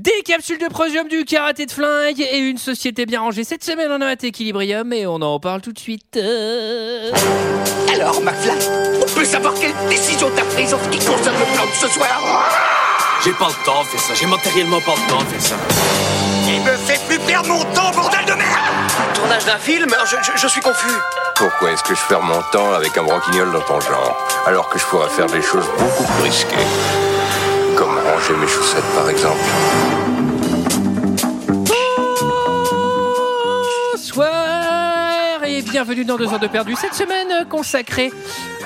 Des capsules de prosium, du karaté de flingue et une société bien rangée. Cette semaine, on a un équilibrium et on en parle tout de suite. Euh, Alors, McFly, on peut savoir quelle décision t'as prise en ce qui concerne le plan de ce soir? J'ai pas le temps de faire ça, j'ai matériellement pas le temps de faire ça. Il me fait plus perdre mon temps, bordel de merde? Tournage d'un film? Je, je- je suis confus. Pourquoi est-ce que je perds mon temps avec un broquignol dans ton genre, alors que je pourrais faire des choses beaucoup plus risquées? Ranger mes chaussettes, par exemple. Bonsoir et bienvenue dans 2 heures de perdu. Cette semaine consacrée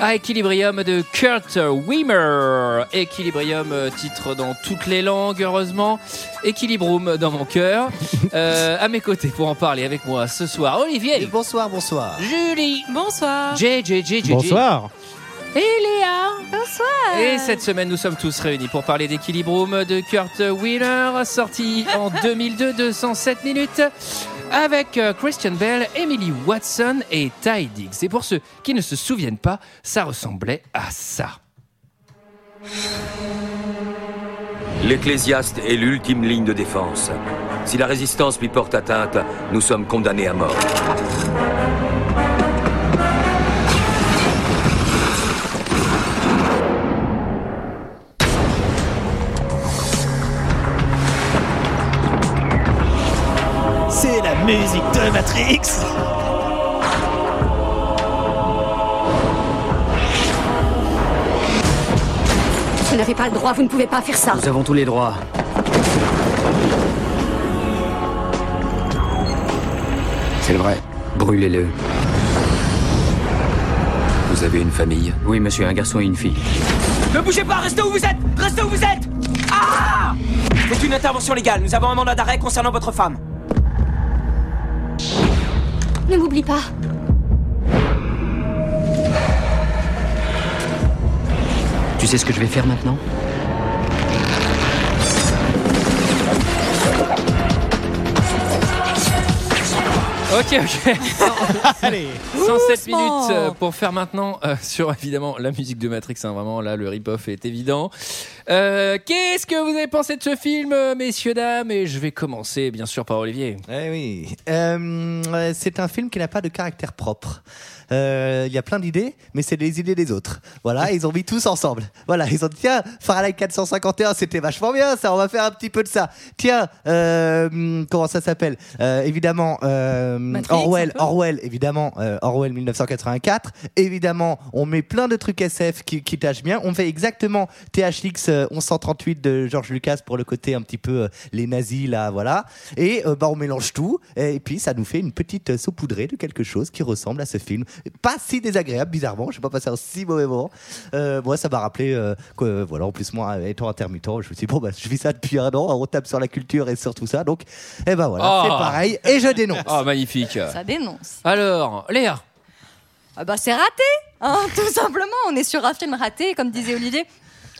à Equilibrium de Kurt Weimer. Equilibrium, euh, titre dans toutes les langues, heureusement. Equilibrum dans mon cœur. Euh, à mes côtés pour en parler avec moi ce soir, Olivier, Bonsoir, bonsoir. Julie, Bonsoir. JJJJ. Bonsoir. Et Léa. Bonsoir. Et cette semaine, nous sommes tous réunis pour parler d'Equilibrium de Kurt Wheeler, sorti en 2002, 207 minutes, avec euh, Christian Bell, Emily Watson et Ty Diggs. Et pour ceux qui ne se souviennent pas, ça ressemblait à ça. L'ecclésiaste est l'ultime ligne de défense. Si la résistance lui porte atteinte, nous sommes condamnés à mort. Musique de Matrix. Vous n'avez pas le droit, vous ne pouvez pas faire ça. Nous avons tous les droits. C'est le vrai. Brûlez-le. Vous avez une famille? Oui, monsieur, un garçon et une fille. Ne bougez pas, restez où vous êtes Restez où vous êtes Ah C'est une intervention légale. Nous avons un mandat d'arrêt concernant votre femme. Ne m'oublie pas. Tu sais ce que je vais faire maintenant? Ok, ok. Allez. 107 Doucement. minutes euh, pour faire maintenant euh, sur évidemment la musique de Matrix. hein, vraiment, là, le rip-off est évident. Euh, Qu'est-ce que vous avez pensé de ce film, euh, messieurs, dames? Et je vais commencer, bien sûr, par Olivier. Eh oui. Euh, euh, c'est un film qui n'a pas de caractère propre. Euh, Il y a plein d'idées, mais c'est les idées des autres. Voilà, ils ont mis tous ensemble. Voilà, ils ont dit tiens, Fahrenheit 451, c'était vachement bien, ça, on va faire un petit peu de ça. Tiens, euh, comment ça s'appelle? Euh, Évidemment, Matrix, Orwell. Orwell, évidemment, Orwell 1984. Évidemment, on met plein de trucs SF qui, qui tâchent bien. On fait exactement THX euh, 1138 de George Lucas pour le côté un petit peu euh, les nazis là, voilà. Et euh, bah on mélange tout et, puis ça nous fait une petite euh, saupoudrée de quelque chose qui ressemble à ce film. Pas si désagréable, bizarrement. Je vais pas passer un si mauvais moment. Euh, moi, ça m'a rappelé euh, que euh, voilà. En plus, moi, étant intermittent, je me suis dit bon bah je vis ça depuis un an. On tape sur la culture et sur tout ça. Donc, eh ben voilà, Oh. c'est pareil. Et je dénonce. Oh, magnifique. Ça dénonce. Alors, Léa. Ah bah c'est raté, hein, tout simplement. On est sur un film raté, comme disait Olivier.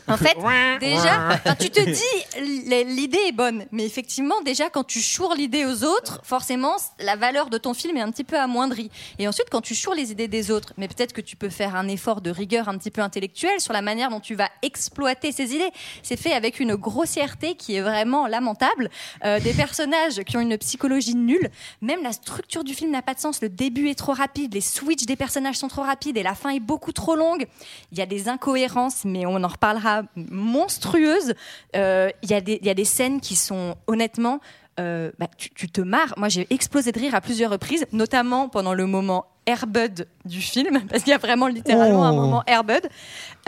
En fait, déjà, tu te dis l'idée est bonne, mais effectivement, déjà quand tu choures l'idée aux autres, forcément, la valeur de ton film est un petit peu amoindrie. Et ensuite, quand tu choures les idées des autres, mais peut-être que tu peux faire un effort de rigueur un petit peu intellectuel sur la manière dont tu vas exploiter ces idées. C'est fait avec une grossièreté qui est vraiment lamentable, Euh, des personnages qui ont une psychologie nulle, même la structure du film n'a pas de sens. Le début est trop rapide, les switches des personnages sont trop rapides et la fin est beaucoup trop longue. Il y a des incohérences, mais on en reparlera monstrueuses. Euh, Il y, a des- il y a des scènes qui sont honnêtement. euh, bah, tu, tu te marres. Moi, j'ai explosé de rire à plusieurs reprises, notamment pendant le moment Airbud du film, parce qu'il y a vraiment littéralement un Oh. moment Airbud.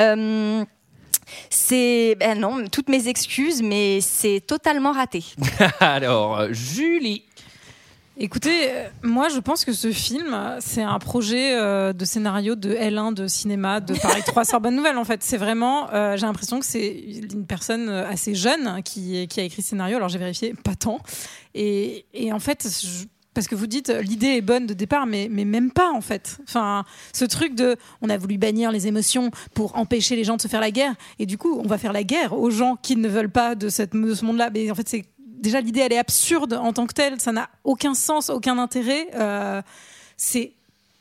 Euh, c'est ben non, toutes mes excuses, mais c'est totalement raté. Alors, Julie. Écoutez, euh, moi je pense que ce film, c'est un projet euh, de scénario de L1 de cinéma de Paris 3 sur Bonne Nouvelle en fait. C'est vraiment, euh, j'ai l'impression que c'est une personne assez jeune qui, qui a écrit ce scénario. Alors j'ai vérifié, pas tant. Et, et en fait, je- parce que vous dites l'idée est bonne de départ, mais, mais même pas en fait. Enfin, ce truc de on a voulu bannir les émotions pour empêcher les gens de se faire la guerre, et du coup on va faire la guerre aux gens qui ne veulent pas de, cette, de ce monde-là. Mais en fait, c'est déjà l'idée elle est absurde en tant que telle, ça n'a aucun sens, aucun intérêt. Euh, c'est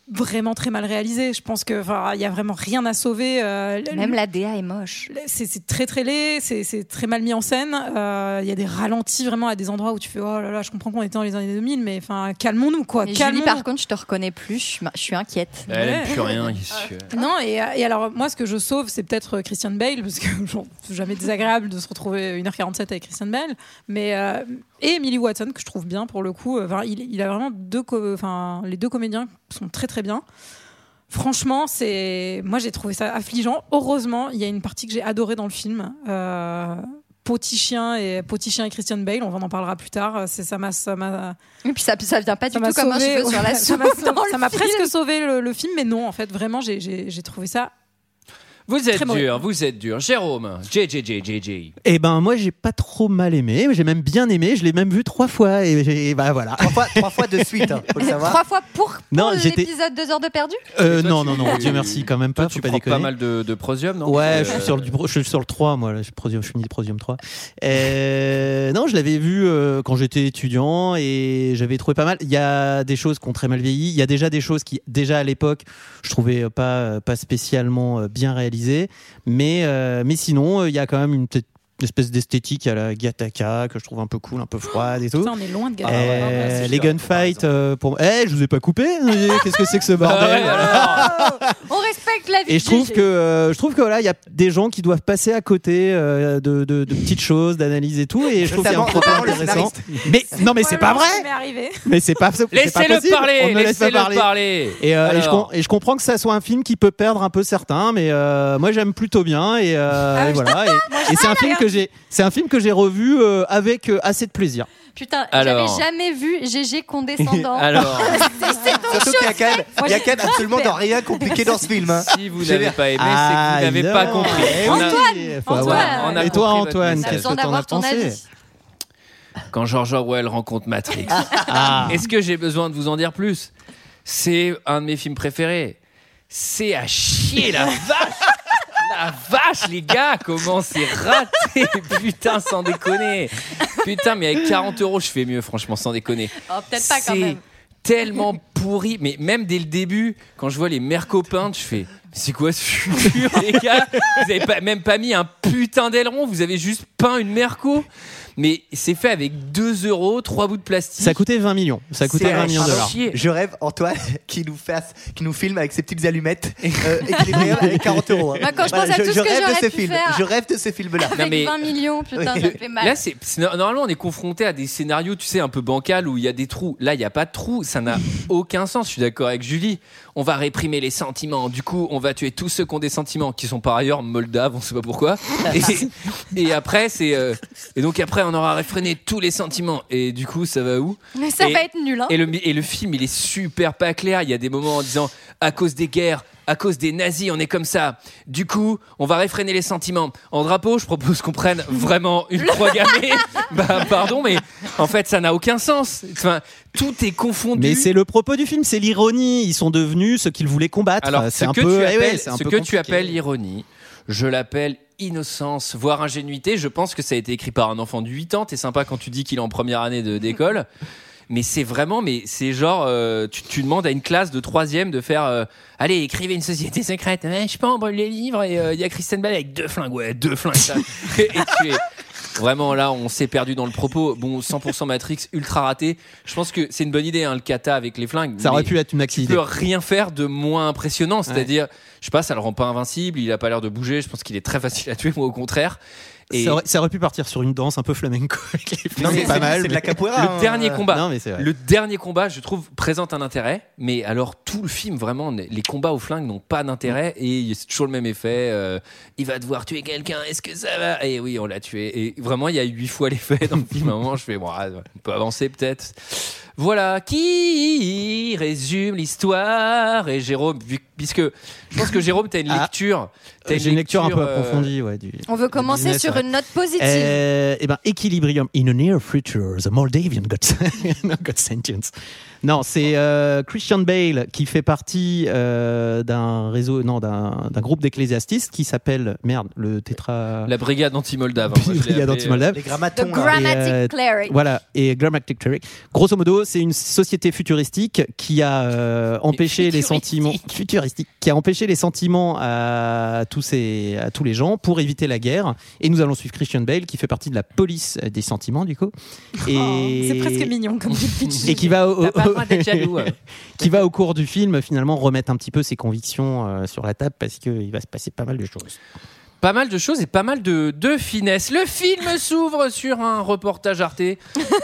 vraiment très mal réalisé. Je pense que enfin, il y a vraiment rien à sauver. euh, Même la DA est moche. c'est c'est très très laid, c'est c'est très mal mis en scène. Euh, Il y a des ralentis vraiment à des endroits où tu fais oh là là, je comprends qu'on était dans les années 2000, mais enfin calmons-nous quoi. Mais Julie, calmons-nous. par contre, je te reconnais plus. Je suis, inquiète. Elle Ouais. plus rien. que- Non, et, et alors moi, ce que je sauve, c'est peut-être euh, Christian Bale, parce que genre, c'est jamais désagréable de se retrouver 1h47 avec Christian Bale, mais euh, et Emily Watson, que je trouve bien pour le coup. Enfin, il, il a vraiment deux, enfin, les deux comédiens sont très très bien. Franchement, c'est, moi j'ai trouvé ça affligeant. Heureusement, il y a une partie que j'ai adorée dans le film. Euh... Petit chien et Petit chien et Christian Bale, on en parlera plus tard. C'est ça m'a ça m'a Et puis ça, ça vient pas du tout comme un cheveu sur la soupe. ça m'a presque sauvé le, le film, mais non, en fait, vraiment, j'ai trouvé ça. Vous êtes Très mauvais. dur, vous êtes dur. Jérôme, JJJJJ. Eh ben moi j'ai pas trop mal aimé, j'ai même bien aimé, je l'ai même vu trois fois et, j'ai- bah voilà. Trois fois, trois fois de suite, hein, faut le savoir. Trois fois pour, pour Non, j'étais- l'épisode 2 heures de perdu Euh, Et toi, non tu- non non, Dieu merci quand même pas, Toi, faut tu pas prends déconner. pas mal de, de prosium, non? Ouais, Euh, je suis sur le, je suis sur le 3, moi, là, je suis prosium, je finis prosium 3. Euh, non, je l'avais vu euh, quand j'étais étudiant et j'avais trouvé pas mal. Il y a des choses qui ont très mal vieilli. Il y a déjà des choses qui, déjà à l'époque, je trouvais pas, pas spécialement euh, bien réalisées. Mais, euh, mais sinon, euh, il y a quand même une, petite- une espèce d'esthétique à la Gataka que je trouve un peu cool, un peu froide et tout. Ça, on est loin de Ah gagner. Euh, les gunfights, euh, pour... Eh, je vous ai pas coupé Qu'est-ce que c'est que ce bordel On respecte la vie. et je trouve que euh, je trouve que voilà, il y a des gens qui doivent passer à côté euh, de, de- de petites choses, d'analyse et tout, et je trouve qu'il y a un Notamment- propos notamment le intéressant. Mais non, mais c'est pas vrai. Mais c'est pas, c'est pas Laissez-le possible. parler, On ne laisse pas laissez-le parler. parler. Et, euh, et je, Alors. com- et je comprends que ça soit un film qui peut perdre un peu certains, mais euh, moi j'aime plutôt bien et, euh, Ah, et voilà. Et, et c'est un film que j'ai, c'est un film que j'ai revu euh, avec euh, assez de plaisir. Putain, Alors. j'avais jamais vu Gégé condescendant. Alors, c'est Surtout qu'il y a quand même, il y a quand même absolument de rien compliqué dans ce film. hein. si vous n'avez pas aimé, c'est que vous n'avez pas compris. Eh oui, faut Antoine, avoir- on a et toi, compris votre Antoine, message. Qu'est-ce que t'en as d'avoir ton pensé avis. Quand George Orwell rencontre Matrix, Ah. est-ce que j'ai besoin de vous en dire plus? C'est un de mes films préférés. C'est à chier la vache La vache, les gars, comment c'est raté Putain, sans déconner Putain, mais avec 40 euros, je fais mieux, franchement, sans déconner. Oh, peut-être pas quand C'est même. tellement pourri. Mais même dès le début, quand je vois les mercos peintes, je fais. C'est quoi ce futur, les gars? Vous avez pas, même pas mis un putain d'aileron, vous avez juste peint une merco. Mais c'est fait avec 2 euros, 3 bouts de plastique. Ça coûtait 20 millions. Ça coûtait C'est 20 à millions de dollars. chier. Je rêve, Antoine, qui nous fasse, qui nous filme avec ses petites allumettes euh, équilibrées avec 40 euros. hein. Moi, quand je pense à tout ce je que rêve de j'aurais ces pu films. faire. Je rêve de ces films-là. Non, Avec mais- 20 millions, putain, ça fait mal. Là, c'est- normalement on est confronté à des scénarios, tu sais, un peu bancal où il y a des trous. Là, il n'y a pas de trous, ça n'a aucun sens. Je suis d'accord avec Julie. On va réprimer les sentiments. Du coup, on va tuer tous ceux qui ont des sentiments, qui sont par ailleurs moldaves, on sait pas pourquoi. Et, et après, c'est euh, et donc après, on aura réfréné tous les sentiments. Et du coup, ça va où? Mais ça Et- va être nul, hein. et le, et le film, il est super pas clair. Il y a des moments en disant à cause des guerres, à cause des nazis, on est comme ça. Du coup, on va réfréner les sentiments. En drapeau, je propose qu'on prenne vraiment une croix gammée. bah, pardon, mais en fait, ça n'a aucun sens. Enfin, tout est confondu. Mais c'est le propos du film, c'est l'ironie. Ils sont devenus ce qu'ils voulaient combattre. Alors, c'est ce un que peu, tu eh appelles, ouais, c'est un ce peu que tu appelles ironie, je l'appelle innocence, voire ingénuité. Je pense que ça a été écrit par un enfant de 8 ans. T'es sympa quand tu dis qu'il est en première année de- d'école. Mais c'est vraiment, mais c'est genre, euh, tu, tu demandes à une classe de troisième de faire, euh, allez, écrivez une société secrète. Ouais, je sais pas, on brûle les livres et euh, il y a Kristen Bell avec deux flingues, ouais, deux flingues. ça. et, et tu es, Vraiment là, on s'est perdu dans le propos. Bon, 100% Matrix, ultra raté. Je pense que c'est une bonne idée, hein, le kata avec les flingues. Ça aurait pu être une tu activité. peux rien faire de moins impressionnant. C'est-à-dire, je sais pas, ça le rend pas invincible. Il a pas l'air de bouger. Je pense qu'il est très facile à tuer, moi au contraire. Et Ça, aurait, ça aurait pu partir sur une danse un peu flamenco avec les Non, mais pas mal. c'est de la capoeira. le hein. dernier combat, Non, mais le dernier combat, je trouve présente un intérêt. Mais alors tout le film, vraiment, les combats aux flingues n'ont pas d'intérêt et c'est toujours le même effet. euh, il va devoir tuer quelqu'un. Est-ce que ça va? Et oui, on l'a tué. Et vraiment, il y a huit fois l'effet dans le film. À un moment, je fais, bon, ah, on peut avancer peut-être. Voilà qui résume l'histoire. Et Jérôme, vu- puisque je pense que Jérôme, t'as une Ah. lecture. t'as J'ai une lecture un peu euh, approfondie. Ouais, du, On veut commencer business, sur note positive. Euh, eh ben, Equilibrium. In a near future, the Moldavian got, got sentience. Non, c'est euh, Christian Bale qui fait partie euh, d'un réseau, non, d'un d'un groupe d'ecclésiastistes qui s'appelle merde, le tétra. La brigade anti-moldave. hein, Brigade appelé, anti-moldave. Les The grammatons. là. Grammatic Et, euh, Cleric. Voilà, et Grammatic Cleric. Grosso modo, c'est une société futuristique qui a euh, empêché les sentiments futuristique, qui a empêché les sentiments à tous ces, à tous les gens pour éviter la guerre. Et nous allons suivre Christian Bale qui fait partie de la police des sentiments du coup. Et Oh, C'est presque mignon comme du pitch. et qui va au, d'être jaloux, hein. qui va au cours du film finalement remettre un petit peu ses convictions euh, sur la table parce qu'il va se passer pas mal de choses. Pas mal de choses et pas mal de, de finesse. Le film s'ouvre sur un reportage Arte.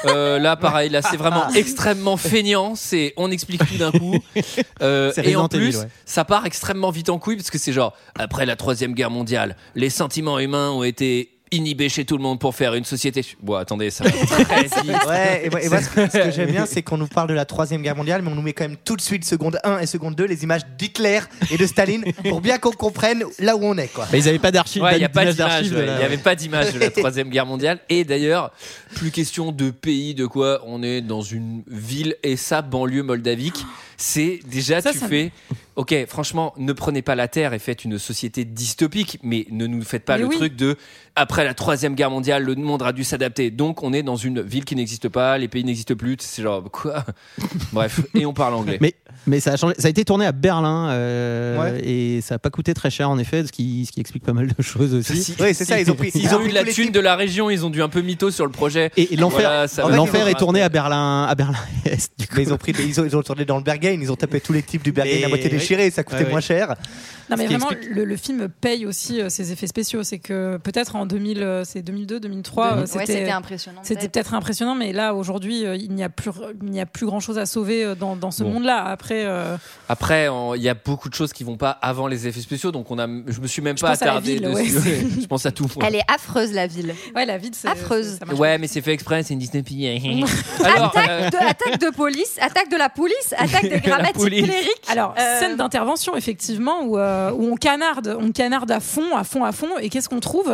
Euh, là, pareil, là, c'est vraiment extrêmement feignant. C'est on explique tout d'un coup. Euh, et en plus, ouais. ça part extrêmement vite en couille parce que c'est genre après la troisième guerre mondiale, les sentiments humains ont été inhibés chez tout le monde pour faire une société. Bon, attendez, ça va très vite. Ouais, et moi, et moi, ce que, ce que j'aime bien, c'est qu'on nous parle de la troisième guerre mondiale, mais on nous met quand même tout de suite seconde 1 et seconde 2 les images d'Hitler et de Staline pour bien qu'on comprenne là où on est, quoi. Mais ils avaient pas d'archives. Ouais, il n'y a pas d'images d'image. d'archives de ouais. la- Il n'y avait pas d'image de la troisième guerre mondiale. Et d'ailleurs, plus question de pays, de quoi. On est dans une ville et sa banlieue moldavique. C'est déjà, Ça, tu ça fais. Ok, franchement, ne prenez pas la terre et faites une société dystopique, mais ne nous faites pas Mais le oui. truc de après la troisième guerre mondiale, le monde a dû s'adapter. Donc, on est dans une ville qui n'existe pas, les pays n'existent plus. C'est genre quoi? Bref, et on parle anglais. Mais, mais ça, a changé. ça a été tourné à Berlin euh, Ouais. et ça n'a pas coûté très cher en effet, ce qui, ce qui explique pas mal de choses aussi. Si- Oui, c'est ça, ils ont pris, Ils ont eu de la tous les thune types- de la région, ils ont dû un peu mytho sur le projet. Et, et l'enfer, Voilà, En fait, est tourné à Berlin, à Berlin Est. Du coup. Mais ils ont pris, ils ont, ils ont tourné dans le Berghain, ils ont tapé tous les types du Berghain Et- à moitié déchiré, ça coûtait Ouais, moins ouais. cher. Non mais vraiment, explique- le, le film paye aussi euh, ses effets spéciaux. C'est que peut-être en 2000, euh, c'est 2002, 2003, euh, Ouais, c'était impressionnant. c'était peut-être impressionnant, mais là aujourd'hui, euh, il n'y a plus, il n'y a plus grand chose à sauver euh, dans, dans ce Bon. monde-là. Après, euh, Après, en- il y a beaucoup de choses qui vont pas avant les effets spéciaux, donc on a, je me suis même Je pas attardé ville, dessus. ouais. je pense à tout. Elle est affreuse, la ville. ouais, la ville, c'est Affreuse. ça Ouais, mais c'est fait exprès, c'est une Disney. Alors, attaque, euh, de, attaque de police, attaque de la police, attaque des grammatiques police. clériques. Alors, Euh, scène d'intervention, effectivement, où, euh, où on canarde, on canarde à fond, à fond, à fond. Et qu'est-ce qu'on trouve?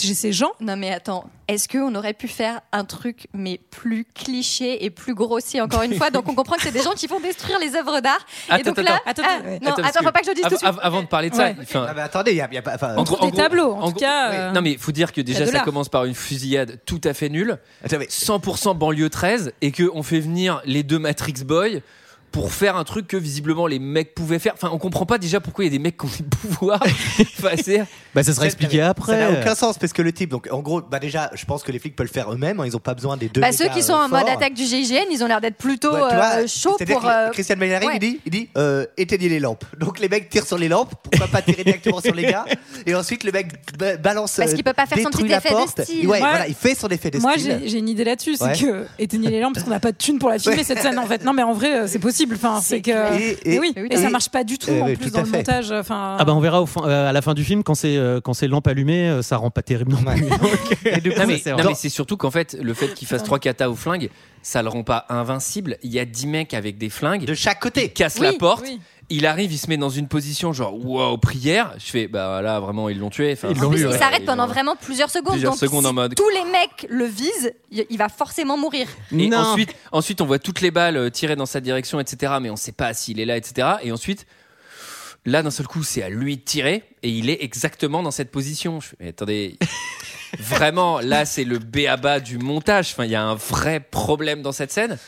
Chez ces gens Non mais attends, est-ce qu'on aurait pu faire un truc mais plus cliché et plus grossier encore une fois? Donc on comprend que c'est des gens qui vont détruire les œuvres d'art. et Attends, donc attends, là, attends, ah, ouais. non, Attends, attends, faut pas que je le dise tout de av- suite. avant de parler de ça, Ouais. Ah, mais attendez, il y a, il y a pas. en gros- des gros- tableaux, en en tout gros- cas. euh, Non mais faut dire que déjà ça l'art. commence par une fusillade tout à fait nulle, attends, mais- 100% banlieue 13 et que on fait venir les deux Matrix Boys pour faire un truc que visiblement les mecs pouvaient faire. Enfin, on comprend pas déjà pourquoi il y a des mecs qui ont des pouvoirs. Enfin, Bah, ça sera expliqué Ça après. n'a aucun sens parce que le type, donc en gros, bah déjà, je pense que les flics peuvent le faire eux-mêmes, hein, ils ont pas besoin des deux. Bah, ceux méga, qui sont euh, en mode attaque du GIGN, ils ont l'air d'être plutôt Ouais, tu vois, euh, chauds pour. euh, Christian ouais. il dit, il dit euh, éteignez les lampes. Donc les mecs tirent sur les lampes, pourquoi pas tirer directement sur les gars Et ensuite le mec ba- balance. Parce euh, qu'il peut pas faire son petit effet de porte. style. Ouais, Ouais. voilà, il fait son effet de Moi, style. j'ai j'ai une idée là-dessus, c'est Ouais. que éteignez les lampes parce qu'on n'a pas de thune pour la filmer Ouais. cette scène en fait. Non, mais en vrai, euh, c'est possible. Enfin, c'est que Et- oui, et- et ça marche pas du tout Eh en plus tout dans le fait. montage. Enfin, Ah bah on verra au fin- euh, à la fin du film quand c'est euh, quand c'est lampe allumée, euh, ça rend pas terrible non Ouais. plus. Mais, c'est non, vrai. mais c'est surtout qu'en fait, le fait qu'il fasse trois katas au flingue, ça le rend pas invincible. Il y a 10 mecs avec des flingues. de chaque côté. Il casse Oui, la porte. oui. Il arrive, il se met dans une position genre wow prière. Je fais bah là vraiment ils l'ont tué. Enfin, Ils En l'ont plus, eu, il s'arrête pendant vraiment plusieurs secondes. Plusieurs donc secondes si en mode- tous les mecs le visent, il va forcément mourir. Et Non. ensuite, ensuite, on voit toutes les balles euh, tirées dans sa direction, etc. Mais on sait pas s'il est là, etc. Et ensuite, là, d'un seul coup, c'est à lui de tirer et il est exactement dans cette position. Je fais, mais attendez, vraiment, là, c'est le béaba du montage. Enfin, il y a un vrai problème dans cette scène.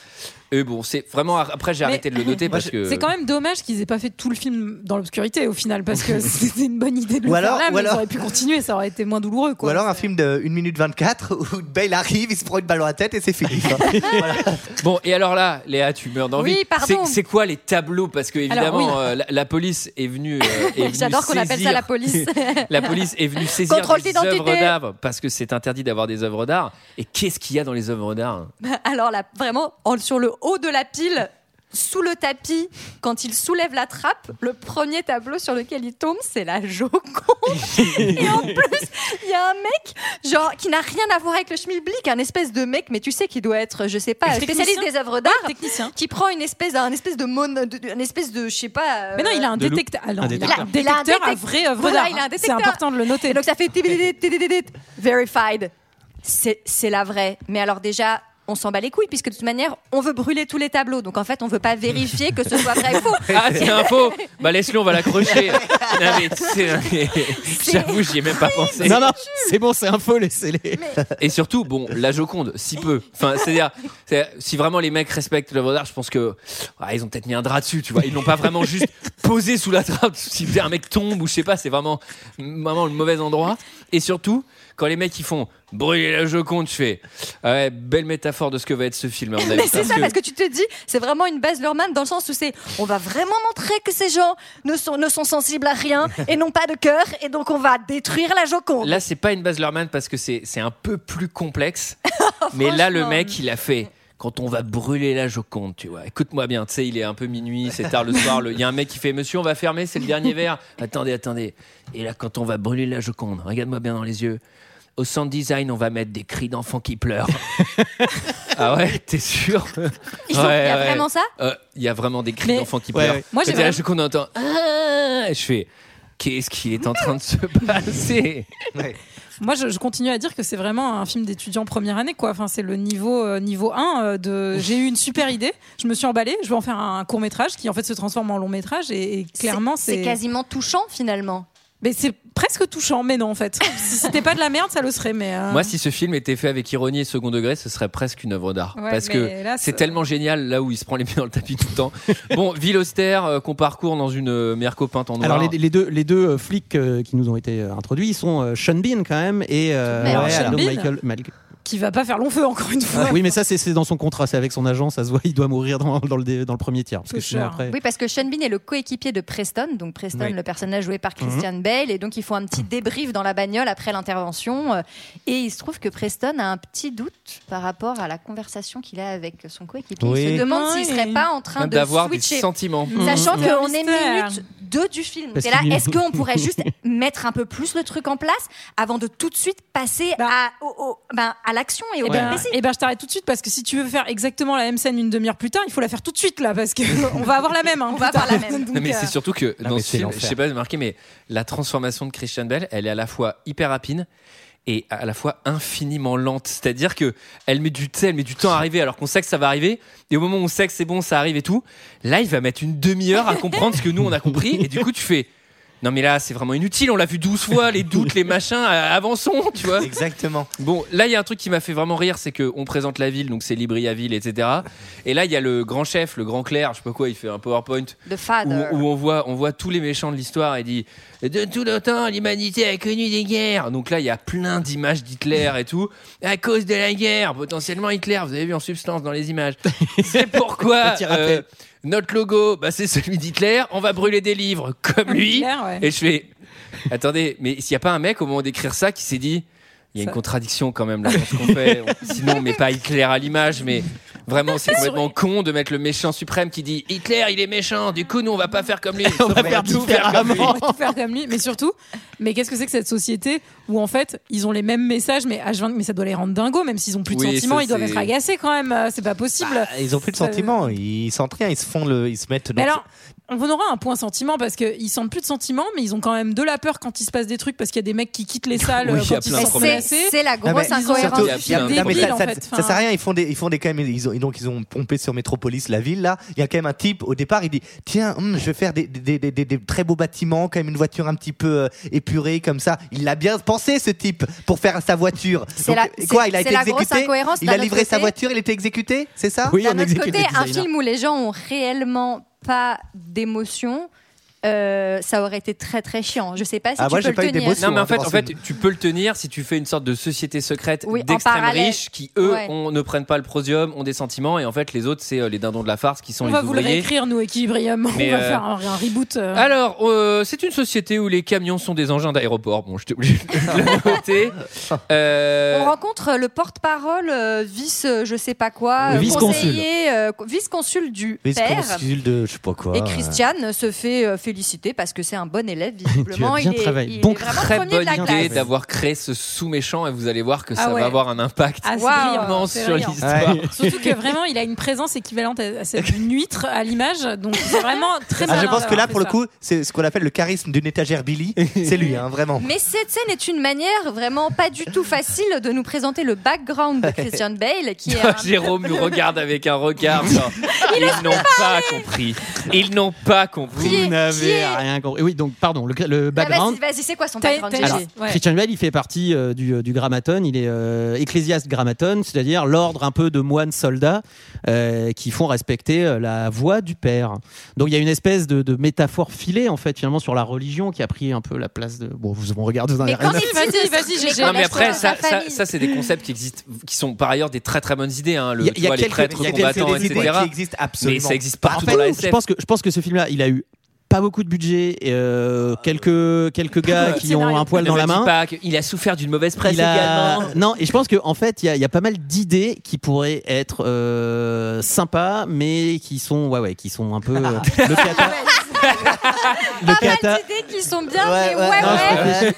Et bon, c'est vraiment. Après, j'ai arrêté de le noter parce que. C'est quand même dommage qu'ils aient pas fait tout le film dans l'obscurité au final parce que c'était une bonne idée de le Ou faire là, ou mais ils alors- auraient pu continuer, ça aurait été moins douloureux. Quoi. Ou alors un film de 1 minute 24 où Bale arrive, il se prend une balle dans la tête et c'est fini. Bon, et alors là, Léa, tu meurs d'envie. Oui, pardon. C'est- C'est quoi les tableaux? Parce que évidemment, oui. euh, la, la police est venue. euh, est venue J'adore qu'on appelle ça saisir- la police. La police est venue saisir Contrôle des œuvres d'art parce que c'est interdit d'avoir des œuvres d'art. Et qu'est-ce qu'il y a dans les œuvres d'art? Alors là, vraiment, en- sur le haut de la pile, sous le tapis, quand il soulève la trappe, le premier tableau sur lequel il tombe, c'est la Joconde. Et en plus, il y a un mec, genre, qui n'a rien à voir avec le schmilblick, un espèce de mec, mais tu sais, qui doit être, je sais pas, Un spécialiste des œuvres d'art. technicien. Qui prend une espèce d'un espèce de mon, de- un espèce de, je sais pas. euh, Mais non, il a un détecteur. Ah non, Un il a détecteur. un Il a un détecteur à vraie œuvre Voilà, d'art. il a un C'est important de le noter. Et donc ça fait verified. C'est la vraie. Mais alors déjà, on s'en bat les couilles puisque de toute manière, on veut brûler tous les tableaux. Donc en fait, on veut pas vérifier que ce soit vrai ou faux. Ah, c'est un faux Bah, laisse-le, on va l'accrocher. Non, mais c'est- J'avoue, j'y ai même pas pensé. Non, non, c'est bon, c'est un faux, laissez-les. Et surtout, bon, la Joconde, si peu. Enfin, c'est-à-dire, c'est- si vraiment les mecs respectent l'œuvre d'art, je pense que ah, ils ont peut-être mis un drap dessus, tu vois. Ils l'ont pas vraiment juste posé sous la trappe. Si un mec tombe ou je sais pas, c'est vraiment, vraiment le mauvais endroit. Et surtout, quand les mecs ils font brûler la Joconde, je fais ouais, belle métaphore de ce que va être ce film. à mon avis, Mais c'est ça, parce que tu te dis, c'est vraiment une base dans le sens où c'est, on va vraiment montrer que ces gens ne sont, ne sont sensibles à rien et n'ont pas de cœur, et donc on va détruire la Joconde. Là, c'est pas une Luhrmann parce que c'est c'est un peu plus complexe. mais là, le mec, il a fait. Quand on va brûler la Joconde, tu vois. Écoute-moi bien, tu sais, il est un peu minuit, c'est tard le soir. Il y a un mec qui fait Monsieur, on va fermer, c'est le dernier verre. Attendez, attendez. Et là, quand on va brûler la Joconde, regarde-moi bien dans les yeux. Au sound design, on va mettre des cris d'enfants qui pleurent. ah ouais, t'es sûr Il y a vraiment ça Euh, Il y a vraiment des cris Mais- d'enfants qui Ouais, pleurent. ouais. Moi, j'ai vraiment- Joconde, on entend. Ah je fais. Qu'est-ce qui est en train de se passer Moi, je, je continue à dire que c'est vraiment un film d'étudiant première année, quoi. Enfin, c'est le niveau euh, niveau 1 euh, de. J'ai eu une super idée, je me suis emballée, je vais en faire un court métrage qui en fait se transforme en long métrage et, et clairement c'est. quasiment touchant finalement. Mais c'est presque touchant, mais non en fait. si c'était pas de la merde, ça le serait. Mais euh, Moi, si ce film était fait avec ironie et second degré, ce serait presque une œuvre d'art. Ouais, parce que c'est tellement génial là où il se prend les pieds dans le tapis tout le temps. bon, ville austère euh, qu'on parcourt dans une euh, merco peinte en noir. Alors les, les deux, les deux euh, flics euh, qui nous ont été euh, introduits, ils sont euh, Sean Bean quand même et euh, Mais alors, Sean alors, Bean Michael. Mal- qui va pas faire long feu encore une fois. oui, mais ça c'est dans son contrat, c'est avec son agent, ça se voit, il doit mourir dans, dans le, dé- dans le premier tiers. Parce que C'est sinon cher. après. Oui, parce que Sean Bean est le coéquipier de Preston, donc Preston, Oui. le personnage joué par Christian Bale, et donc ils font un petit débrief dans la bagnole après l'intervention, euh, et il se trouve que Preston a un petit doute par rapport à la conversation qu'il a avec son coéquipier. Oui. Il se demande Oui. s'il serait pas en train de d'avoir des sentiments. Sachant Mystère. qu'on est minute 2 du film. Parce Et là, est-ce qu'on pourrait juste mettre un peu plus le truc en place avant de tout de suite passer Bah. à, au- au- ben, à l'action et au Et ben, récit eh ben, je t'arrête tout de suite parce que si tu veux faire exactement la même scène une demi-heure plus tard, il faut la faire tout de suite là parce que on va avoir la même. hein, On va avoir la même. Donc, Non, mais euh, c'est surtout que Non, dans mais ce c'est film, je sais pas si vous avez remarqué, mais la transformation de Christian Bell, elle est à la fois hyper rapide et à la fois infiniment lente. C'est-à-dire que elle met du, elle met du temps à arriver alors qu'on sait que ça va arriver. Et au moment où on sait que c'est bon, ça arrive et tout, là, il va mettre une demi-heure à comprendre ce que nous, on a compris. Et du coup, tu fais. Non mais là c'est vraiment inutile, on l'a vu 12 fois, les doutes, les machins, euh, avançons, tu vois. Exactement. Bon, là, il y a un truc qui m'a fait vraiment rire, c'est qu'on présente la ville, donc c'est Libriaville, etc. Et là, il y a le grand chef, le grand clerc, je sais pas quoi, il fait un PowerPoint où, Father. où on voit, on voit tous les méchants de l'histoire et dit de tout le temps, l'humanité a connu des guerres. Donc là, il y a plein d'images d'Hitler et tout. À cause de la guerre, potentiellement Hitler, vous avez vu en substance dans les images. C'est pourquoi Petit rappel. euh, notre logo, bah, c'est celui d'Hitler. On va brûler des livres comme lui. Claire, ouais. Et je fais, attendez, mais s'il n'y a pas un mec au moment d'écrire ça qui s'est dit, il y a une contradiction quand même là dans ce qu'on fait. On- Sinon, on met pas Hitler à l'image, mais vraiment, c'est complètement con de mettre le méchant suprême qui dit Hitler, il est méchant. Du coup, nous, on va pas faire comme lui. On va faire tout faire comme lui. on va tout faire comme lui, mais surtout, mais qu'est-ce que c'est que cette société où en fait ils ont les mêmes messages, mais H20, mais ça doit les rendre dingos, même s'ils ont plus de Oui, sentiments, ça, ils doivent être agacés quand même. euh, C'est pas possible. Bah, ils ont plus de sentiments, ils sentent rien, ils se font le, ils se mettent. Mais dans- alors, on aura un point sentiment parce qu'ils sentent plus de sentiments, mais ils ont quand même de la peur quand il se passe des trucs parce qu'il y a des mecs qui quittent les salles Oui, euh, quand ils. C'est menacés. c'est la Ah, grosse incohérence ça, sert à rien. Ils font des, ils font des quand même, ils ont, donc ils ont pompé sur Métropolis, la ville là. Il y a quand même un type au départ, il dit tiens, hum, je vais faire des, des, des, des- des très beaux bâtiments, quand même une voiture un petit peu euh, épurée comme ça. Il l'a bien pensé ce type pour faire sa voiture. C'est Donc, la- quoi Il a été exécuté. incohérence. Il a livré sa voiture, il était exécuté, c'est ça? Oui, D'un autre côté, un film où les gens ont réellement pas d'émotion, euh, ça aurait été très très chiant. Je sais pas si Ah, tu moi, peux le pas eu tenir. Non, mais en fait, en fait, tu peux le tenir si tu fais une sorte de société secrète Oui, d'extrêmes riches qui, eux, Ouais. ont- ne prennent pas le prosium, ont des sentiments, et en fait, les autres, c'est euh, les dindons de la farce qui sont on les va vous le ouvriers. réécrire, nous, Equilibrium. Mais, on va euh, faire un, un reboot. euh. Alors, euh, c'est une société où les camions sont des engins d'aéroport. Bon, je t'ai obligé de le noter. Euh, On rencontre le porte-parole, euh, vice, je sais pas quoi, vice-consul. conseiller euh, vice-consul du Mais père. consul de je sais pas quoi. Et Christiane se fait euh, féliciter parce que c'est un bon élève, visiblement. bien il est, travaillé. il Bon, est vraiment Très bonne idée d'avoir créé ce sous-méchant et vous allez voir que ça Ah ouais. va avoir un impact Ah, immense sur l'histoire. Surtout que vraiment, il a une présence équivalente à celle d'une huître à l'image. Donc c'est vraiment très Ah, je pense que là, pour le ça. coup, c'est ce qu'on appelle le charisme d'une étagère Billy. c'est lui, hein, vraiment. Mais cette scène est une manière vraiment pas du tout facile de nous présenter le background de Christian Bale, qui est un Jérôme nous regarde avec un regard. genre, Ils n'ont pas compris. Ils n'ont pas compris. Qui est- Rien compris. Oui, donc pardon, le, le Ah, background. Vas-y, c'est quoi son background Alors, Ouais. Christian Bale, il fait partie euh, du, du grammaton, il est euh, ecclésiaste grammaton, c'est-à-dire l'ordre un peu de moines soldats euh, qui font respecter euh, la voix du père. Donc il y a une espèce de, de métaphore filée en fait finalement sur la religion qui a pris un peu la place de. Bon, vous on regarde, vous en avez rien Vas-y, vas-y, Non mais après ça, c'est des concepts qui existent, qui sont par ailleurs des très très bonnes idées. Hein, le, Il y a- tu y a vois, les quelques- prêtres il y a combattants, des idées etc. qui existent absolument. Mais ça existe En partout fait, dans la je SF. pense que je pense que ce film-là, il a eu pas beaucoup de budget, et, euh, quelques quelques gars qui ont un poil dans la main. pas qu'il a souffert d'une mauvaise presse Il a- également. Non, et je pense qu'en en fait, il y, a- il y a pas mal d'idées qui pourraient être euh, sympas, mais qui sont, ouais, ouais, qui sont un peu. euh, le cata. le Pas cata. mal d'idées qui sont bien, Ouais, mais ouais, ouais, non, ouais.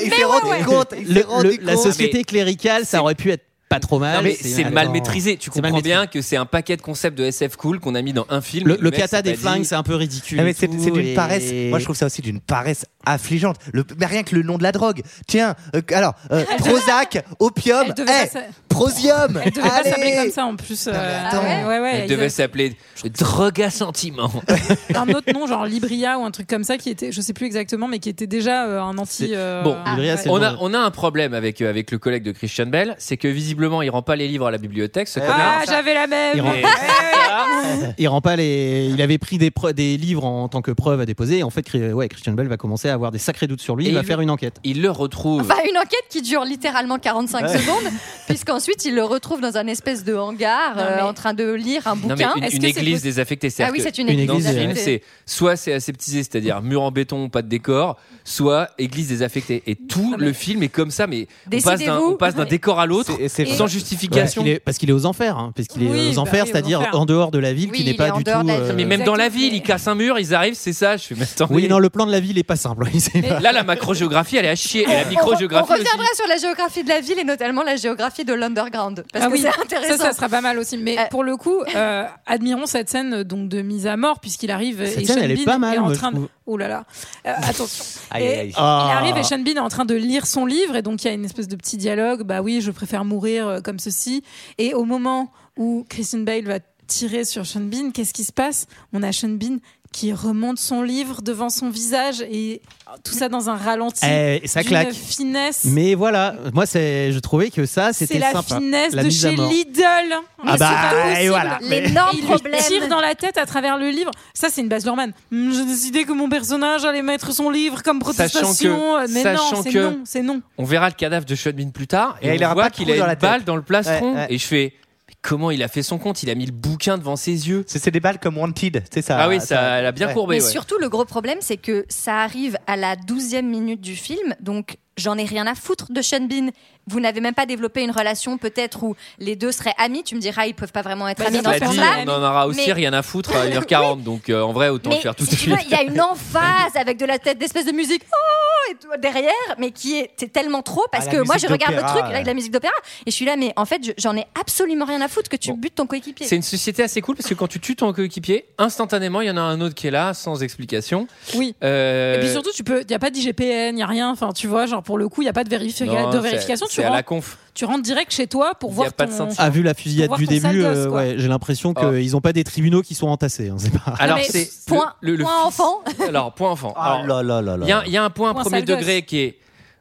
je Il s'est rendu ouais. compte. Il s'est Le- rendu le- la compte. société cléricale, ça aurait pu être pas trop mal. Non, mais c'est mal maîtrisé. Tu comprends maîtrisé. bien que c'est un paquet de concepts de SF cool qu'on a mis dans un film. Le, le des flingues, dit- c'est un peu ridicule. Ah, mais c'est d'une et- paresse. Moi, je trouve ça aussi d'une paresse affligeante. Le, mais rien que le nom de la drogue. Tiens, euh, alors, euh, Prozac, opium, Elle pas s'a- Prosium. Elle devait pas s'appeler comme ça en plus. euh, attends. ouais, ouais, ouais, Elle devait s'appeler Drogue à sentiment. un autre nom, genre Libria ou un truc comme ça, qui était, je sais plus exactement, mais qui était déjà euh, un anti. Euh, Bon, ah, Libria, On le a, nom. on a un problème avec, euh, avec le collègue de Christian Bell, c'est que visiblement il rend pas les livres à la bibliothèque, ce connard. Ah, j'avais la même. Il rend- Mais- Il rend pas les. Il avait pris des, pre- des livres en tant que preuve à déposer. Et en fait, ouais, Christian Bell va commencer à avoir des sacrés doutes sur lui. Et il va il- faire une enquête. Il le retrouve. Enfin, une enquête qui dure littéralement 45 secondes, puisqu'ensuite il le retrouve dans un espèce de hangar Non, euh, en train de lire un Non, bouquin. une, c'est église désaffectée. Ah c'est-à-dire oui, c'est une Une église. Dans ce église, film, ouais. c'est soit c'est aseptisé, c'est-à-dire mur en béton, pas de décor, soit église désaffectée. Et tout le film est comme ça, mais on passe d'un Décidez-vous. on passe d'un décor à l'autre C'est- c'est sans justification. parce qu'il est aux enfers. hein, parce qu'il est aux bah enfers, c'est-à-dire en dehors de la ville, qui n'est il pas du tout. euh. Mais même dans la ville, ils cassent un mur, ils arrivent, c'est ça. Je suis. Oui, non, le plan de la ville est pas simple. Il. Là, la macrogéographie, elle est à chier. Et la On, on microgéographie aussi. reviendra sur la géographie de la ville et notamment la géographie de l'underground. Parce Ah que oui, c'est ça, intéressant. ça sera pas mal aussi. Mais Euh, pour le coup, euh, admirons cette scène donc de mise à mort puisqu'il arrive Cette et scène, Sean elle est Bean pas mal, en moi, je train de... Oh là là, Euh, attention. Aïe, Et aïe, aïe. Ah. Il arrive et Sean Bean est en train de lire son livre et donc il y a une espèce de petit dialogue. Bah oui, je préfère mourir comme ceci. Et au moment où Christian Bale va tirer sur Sean Bean, qu'est-ce qui se passe? On a Sean Bean qui remonte son livre devant son visage et tout ça dans un ralenti. Eh, ça d'une claque. finesse. Mais voilà, moi, c'est, je trouvais que ça, C'est c'était la sympa. finesse La de mise à chez. Lidl. Ah bah, et voilà. L'énorme Et il problème. tire dans la tête à travers le livre. Ça, c'est une base Luhrmann. Hum, J'ai décidé que mon personnage allait mettre son livre comme protestation. Sachant que- mais sachant non, c'est que- non, c'est non. On verra le cadavre de Sean Bean plus tard et, Et il on aura voit pas de qu'il a dans une balle dans le plastron. Ouais, ouais. Et je fais, mais comment il a fait son compte Il a mis le bouquin devant ses yeux. C'est des balles comme Wanted, c'est ça. Ah oui, ça, elle a bien ouais. courbé. Mais ouais. surtout, le gros problème, c'est que ça arrive à la douzième minute du film, donc j'en ai rien à foutre de Sean Bean. Vous n'avez même pas développé une relation peut-être où les deux seraient amis. Tu me diras, ils peuvent pas vraiment être Bah, amis ça dans ce sens-là. on en aura aussi Mais- rien à foutre à 1h40, donc euh, en vrai, autant Mais le faire tout de si suite. il y a une emphase avec de la tête d'espèce de musique oh, et derrière, mais qui est c'est tellement trop parce Ah, que moi je regarde le truc avec la musique d'opéra et je suis là, mais en fait je- j'en ai absolument rien à foutre que tu Bon. butes ton coéquipier. C'est une société assez cool parce que quand tu tues ton coéquipier, instantanément, il y en a un autre qui est là, sans explication. Oui. Euh, Et puis surtout, tu peux, il y a pas d'IGPN, il y a rien. Enfin, tu vois, genre pour le coup, il y a pas de, vérifi- non, de c'est- vérification. Tu C'est à la conf. Tu rentres direct chez toi pour Y a voir pas ton. de sentiment. Ah, vu la fusillade du début, euh, ouais, j'ai l'impression Oh. qu'ils n'ont pas des tribunaux qui sont entassés. hein, pas... Alors, c'est point, le- le- le point enfant. Alors, point enfant. Ah Alors, là là là là. Il y, a- il y a un point, Point premier degré qui est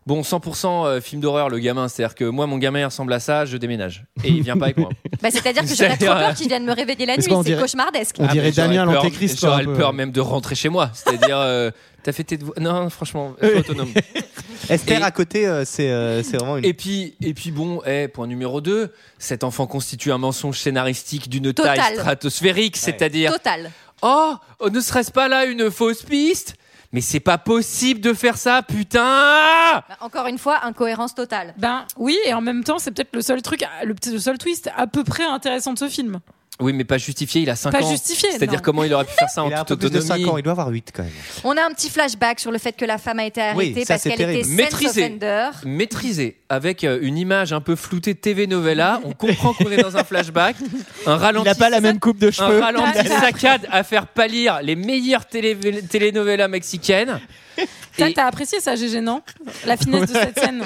bon 100% euh, film d'horreur le gamin c'est-à-dire que moi mon gamin il ressemble à ça je déménage et il vient pas avec moi Bah, C'est-à-dire que j'aurais trop peur qu'il vienne me réveiller la nuit, c'est dirait- cauchemardesque. On Ah, dirait Damien peur- l'antéchrist. j'aurais peur même de rentrer chez moi c'est-à-dire euh, t'as fait tes devoirs non franchement sois autonome Esther Et- à côté, euh, c'est euh, c'est vraiment une. et puis et puis bon eh, point numéro 2 cet enfant constitue un mensonge scénaristique d'une Total. taille stratosphérique c'est-à-dire Total. oh ne serait-ce pas là une fausse piste mais c'est pas possible de faire ça putain Bah, encore une fois, incohérence totale. Ben oui, et en même temps, c'est peut-être le seul truc, le, le seul twist à peu près intéressant de ce film. Oui, mais pas justifié, il a 5 Pas ans. justifié, C'est-à-dire comment il aurait pu faire ça en Il a un peu toute plus de 5 autonomie ans, il doit avoir 8 quand même. On a un petit flashback sur le fait que la femme a été Oui, arrêtée ça, parce qu'elle était sex Maîtrisé. offender. maîtrisé avec euh, une image un peu floutée de TV novella. On comprend qu'on est dans un flashback. Un ralenti. Il n'a pas la même coupe de un cheveux. ralenti saccade à faire pâlir les meilleures télé telenovelas mexicaines. T'as Et- t'as apprécié ça, GG, non? La finesse de cette scène.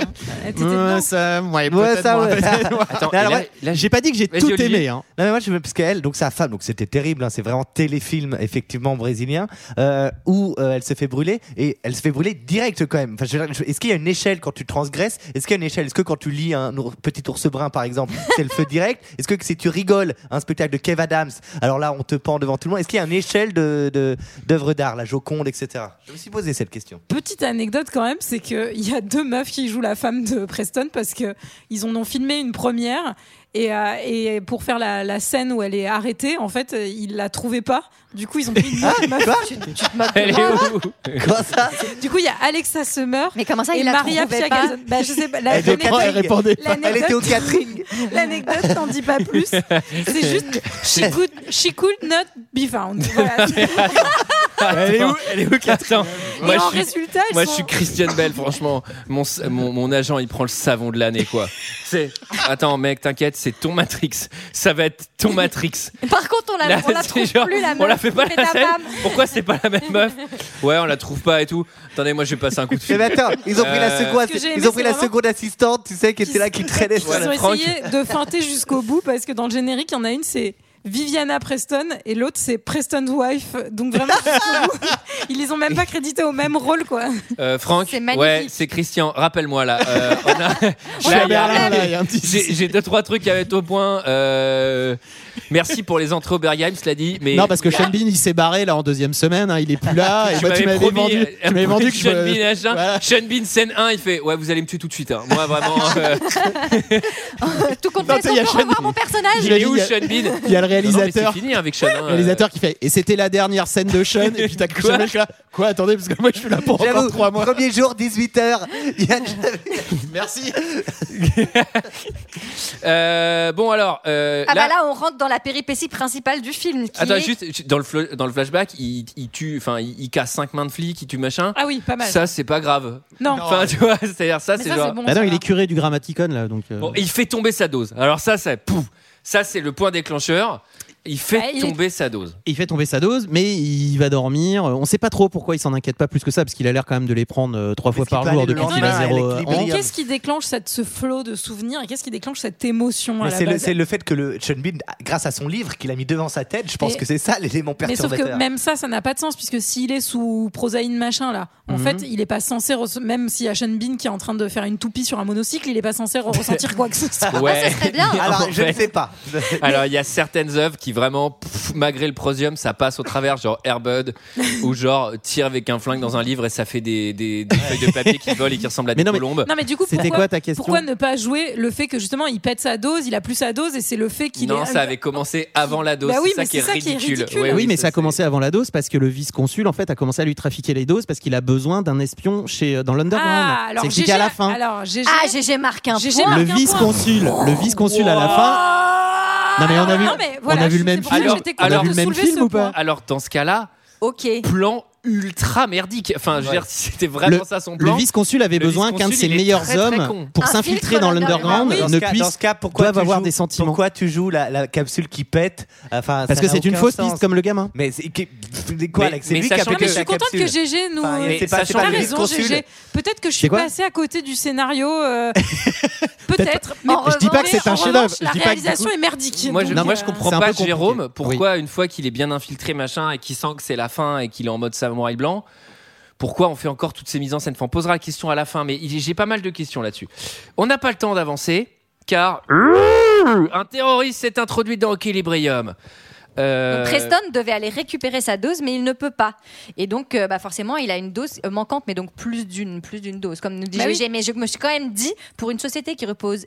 Ouais, ça, ouais, Ouais, peut-être, ça, moi, ouais. peut-être. Attends, Mais alors, et là- ouais, là, J'ai pas dit que j'ai Vas-y, tout Olivier. aimé. Hein. Non mais moi je veux parce qu'elle donc sa femme donc c'était terrible hein, c'est vraiment téléfilm effectivement brésilien euh, où euh, elle se fait brûler et elle se fait brûler direct quand même. Enfin, je veux dire, je- est-ce qu'il y a une échelle quand tu transgresses? Est-ce qu'il y a une échelle? Est-ce que quand tu lis un ours- petit ours brun par exemple c'est le feu direct? Est-ce que si tu rigoles un spectacle de Kev Adams alors là on te pend devant tout le monde Est-ce qu'il y a une échelle de de- d'œuvres d'art la Joconde etc. Je me suis posé cette question. Petite anecdote quand même, c'est qu'il y a deux meufs qui jouent la femme de Preston parce que ils en ont filmé une première et, euh, et pour faire la, la scène où elle est arrêtée, en fait, euh, ils la trouvaient pas. Du coup, ils ont pris une autre meuf. Tu, tu te moques Elle est où Comment ça Du coup, il y a Alexa Summer Mais comment ça, et il la Maria trouvait pas Fiaga. Bah, je sais pas. la- Elle Elle répondait pas. Elle était au catering. L'anecdote n'en dit pas plus. C'est juste she could, she could not be found. Voilà. Elle est où Elle est où Et moi, en je suis, résultat, ils moi je sont- suis Christian Bell, franchement. Mon, mon, mon agent, il prend le savon de l'année, quoi. C'est. Attends, mec, t'inquiète, c'est ton Matrix. Ça va être ton Matrix. Par contre, on la, Là, on la c'est trouve genre, plus, la on la fait pas Mais la ta scène. femme. Pourquoi c'est pas la même meuf Ouais, on la trouve pas et tout. Attendez, moi, je vais passer un coup de Mais fil. attends, ils ont pris la Euh, seconde, Ce que j'ai aimé, ils ont pris c'est la vraiment- seconde assistante, tu sais, qui était là, qui traînait sur Ils ont Franck. essayé de feinter jusqu'au bout parce que dans le générique, il y en a une, c'est Viviana Preston et l'autre, c'est Preston's Wife. Donc vraiment, ils les ont même pas crédités au même rôle, quoi. Euh, Franck, C'est magnifique. ouais, c'est Christian. Rappelle-moi là. euh, on a- Là, là, j'ai deux trois trucs à mettre au point. Euh, merci pour les entrées au Bergheim, cela dit. Mais Non, parce que Sean Bean, il s'est barré là en deuxième semaine. hein, il est plus là. et tu moi, tu m'avais vendu. Tu m'avais vendu que Sean Bean, machin. Voilà. Sean Bean, scène 1, il fait Ouais, vous allez me tuer tout de suite. hein. Moi, vraiment. euh, Tout compte fait, on Sean- mon personnage. il est où, Il y a- Sean Bean Il y a le Non, non, mais réalisateur. C'est fini avec Sean. hein, Le réalisateur qui fait et c'était la dernière scène de Sean et puis t'as Quoi Sean, je suis là quoi attendez parce que moi je suis là pour encore mois premier jour, 18h. Il y a merci Euh, bon, alors. euh, Ah bah là, on rentre dans la péripétie principale du film. Qui Attends, est- juste dans le, dans le flashback, il, il tue, enfin, il, il casse cinq mains de flics, il tue machin. Ah oui, pas mal. Ça, c'est pas grave. non. Enfin, tu vois, c'est-à-dire ça, c'est ça, genre. c'est bon. non il est curé du grammaticon là donc euh, Bon, il fait tomber sa dose. Alors ça, ça, pouf, ça c'est le point déclencheur. Il fait Ouais, il est- tomber sa dose. il fait tomber sa dose mais il va dormir on sait pas trop pourquoi il s'en inquiète pas plus que ça parce qu'il a l'air quand même de les prendre euh, trois fois par jour depuis qu'il a zéro ans. Qu'est-ce qui déclenche cette, ce flot de souvenirs et qu'est-ce qui déclenche cette émotion c'est le, le fait que le Sean Bean, grâce à son livre qu'il a mis devant sa tête, je pense que c'est ça l'élément Mais sauf perturbateur. que même ça, ça n'a pas de sens puisque s'il est sous prosaïne machin là, en Mhm. fait, il est pas censé même s'il y a Sean Bean qui est en train de faire une toupie sur un monocycle, il est pas censé re- ressentir quoi que ce soit. Ouais. ça serait bien. Alors, je ne sais pas. Alors, il y a certaines œuvres qui vraiment, pff, malgré le prosium, ça passe au travers, genre Airbud, ou genre tire avec un flingue dans un livre et ça fait des, des, des feuilles de papier qui volent et qui ressemblent à Mais des non, mais- colombes. Non mais du coup, C'était pourquoi, quoi ta question pourquoi ne pas jouer le fait que justement il pète sa dose, il a plus sa dose et c'est le fait qu'il Non, est ça avait commencé avant la dose. Bah oui, c'est ça, mais qui est, c'est ça qui est ridicule. ridicule. Ouais, oui, mais ça a commencé avant la dose parce que le vice-consul en fait a commencé à lui trafiquer les doses parce qu'il a besoin d'un espion chez dans l'underground. Ah, alors c'est expliqué GG, à la fin. Alors GG. Ah, GG marque un point. le vice-consul, le vice-consul à la fin. Non mais on a vu, Non, mais voilà, on a vu le même film. j'étais On a vu le même film ou pas. Alors, dans ce cas-là, Ok. plan ultra merdique. Enfin, je veux dire, si c'était vraiment Le- ça son Le plan. vice-consul avait Le besoin qu'un de ses meilleurs très, très hommes pour s'infiltrer filtre dans l'underground ce, ne puisse dans ce cas, pourquoi tu avoir joues- des sentiments. Pourquoi tu joues la, la capsule qui pète? Enfin, parce ça que c'est une fausse sens. piste comme le gamin. Mais c'est quoi Mais- mais lui qui a pété mais je suis contente que. GG nous. Enfin, Mais c'est pas, le raison. GG. Peut-être que je suis quoi passée à côté du scénario. euh, Peut-être. Je dis pas que c'est un chef-d'œuvre. La réalisation est merdique. Moi, je, euh, comprends pas. Jérôme pourquoi une fois qu'il est bien infiltré machin et qu'il sent que c'est la fin et qu'il est en mode samouraï blanc. Pourquoi on fait encore toutes ces mises en scène? Enfin, on posera la question à la fin mais il- j'ai pas mal de questions là-dessus. On n'a pas le temps d'avancer car un terroriste s'est introduit dans Equilibrium. Euh, Donc, Preston devait aller récupérer sa dose, mais il ne peut pas. Et donc, euh, bah forcément, il a une dose manquante, mais donc plus d'une plus d'une dose, comme nous dit Bah oui. Mais je me suis quand même dit, pour une société qui repose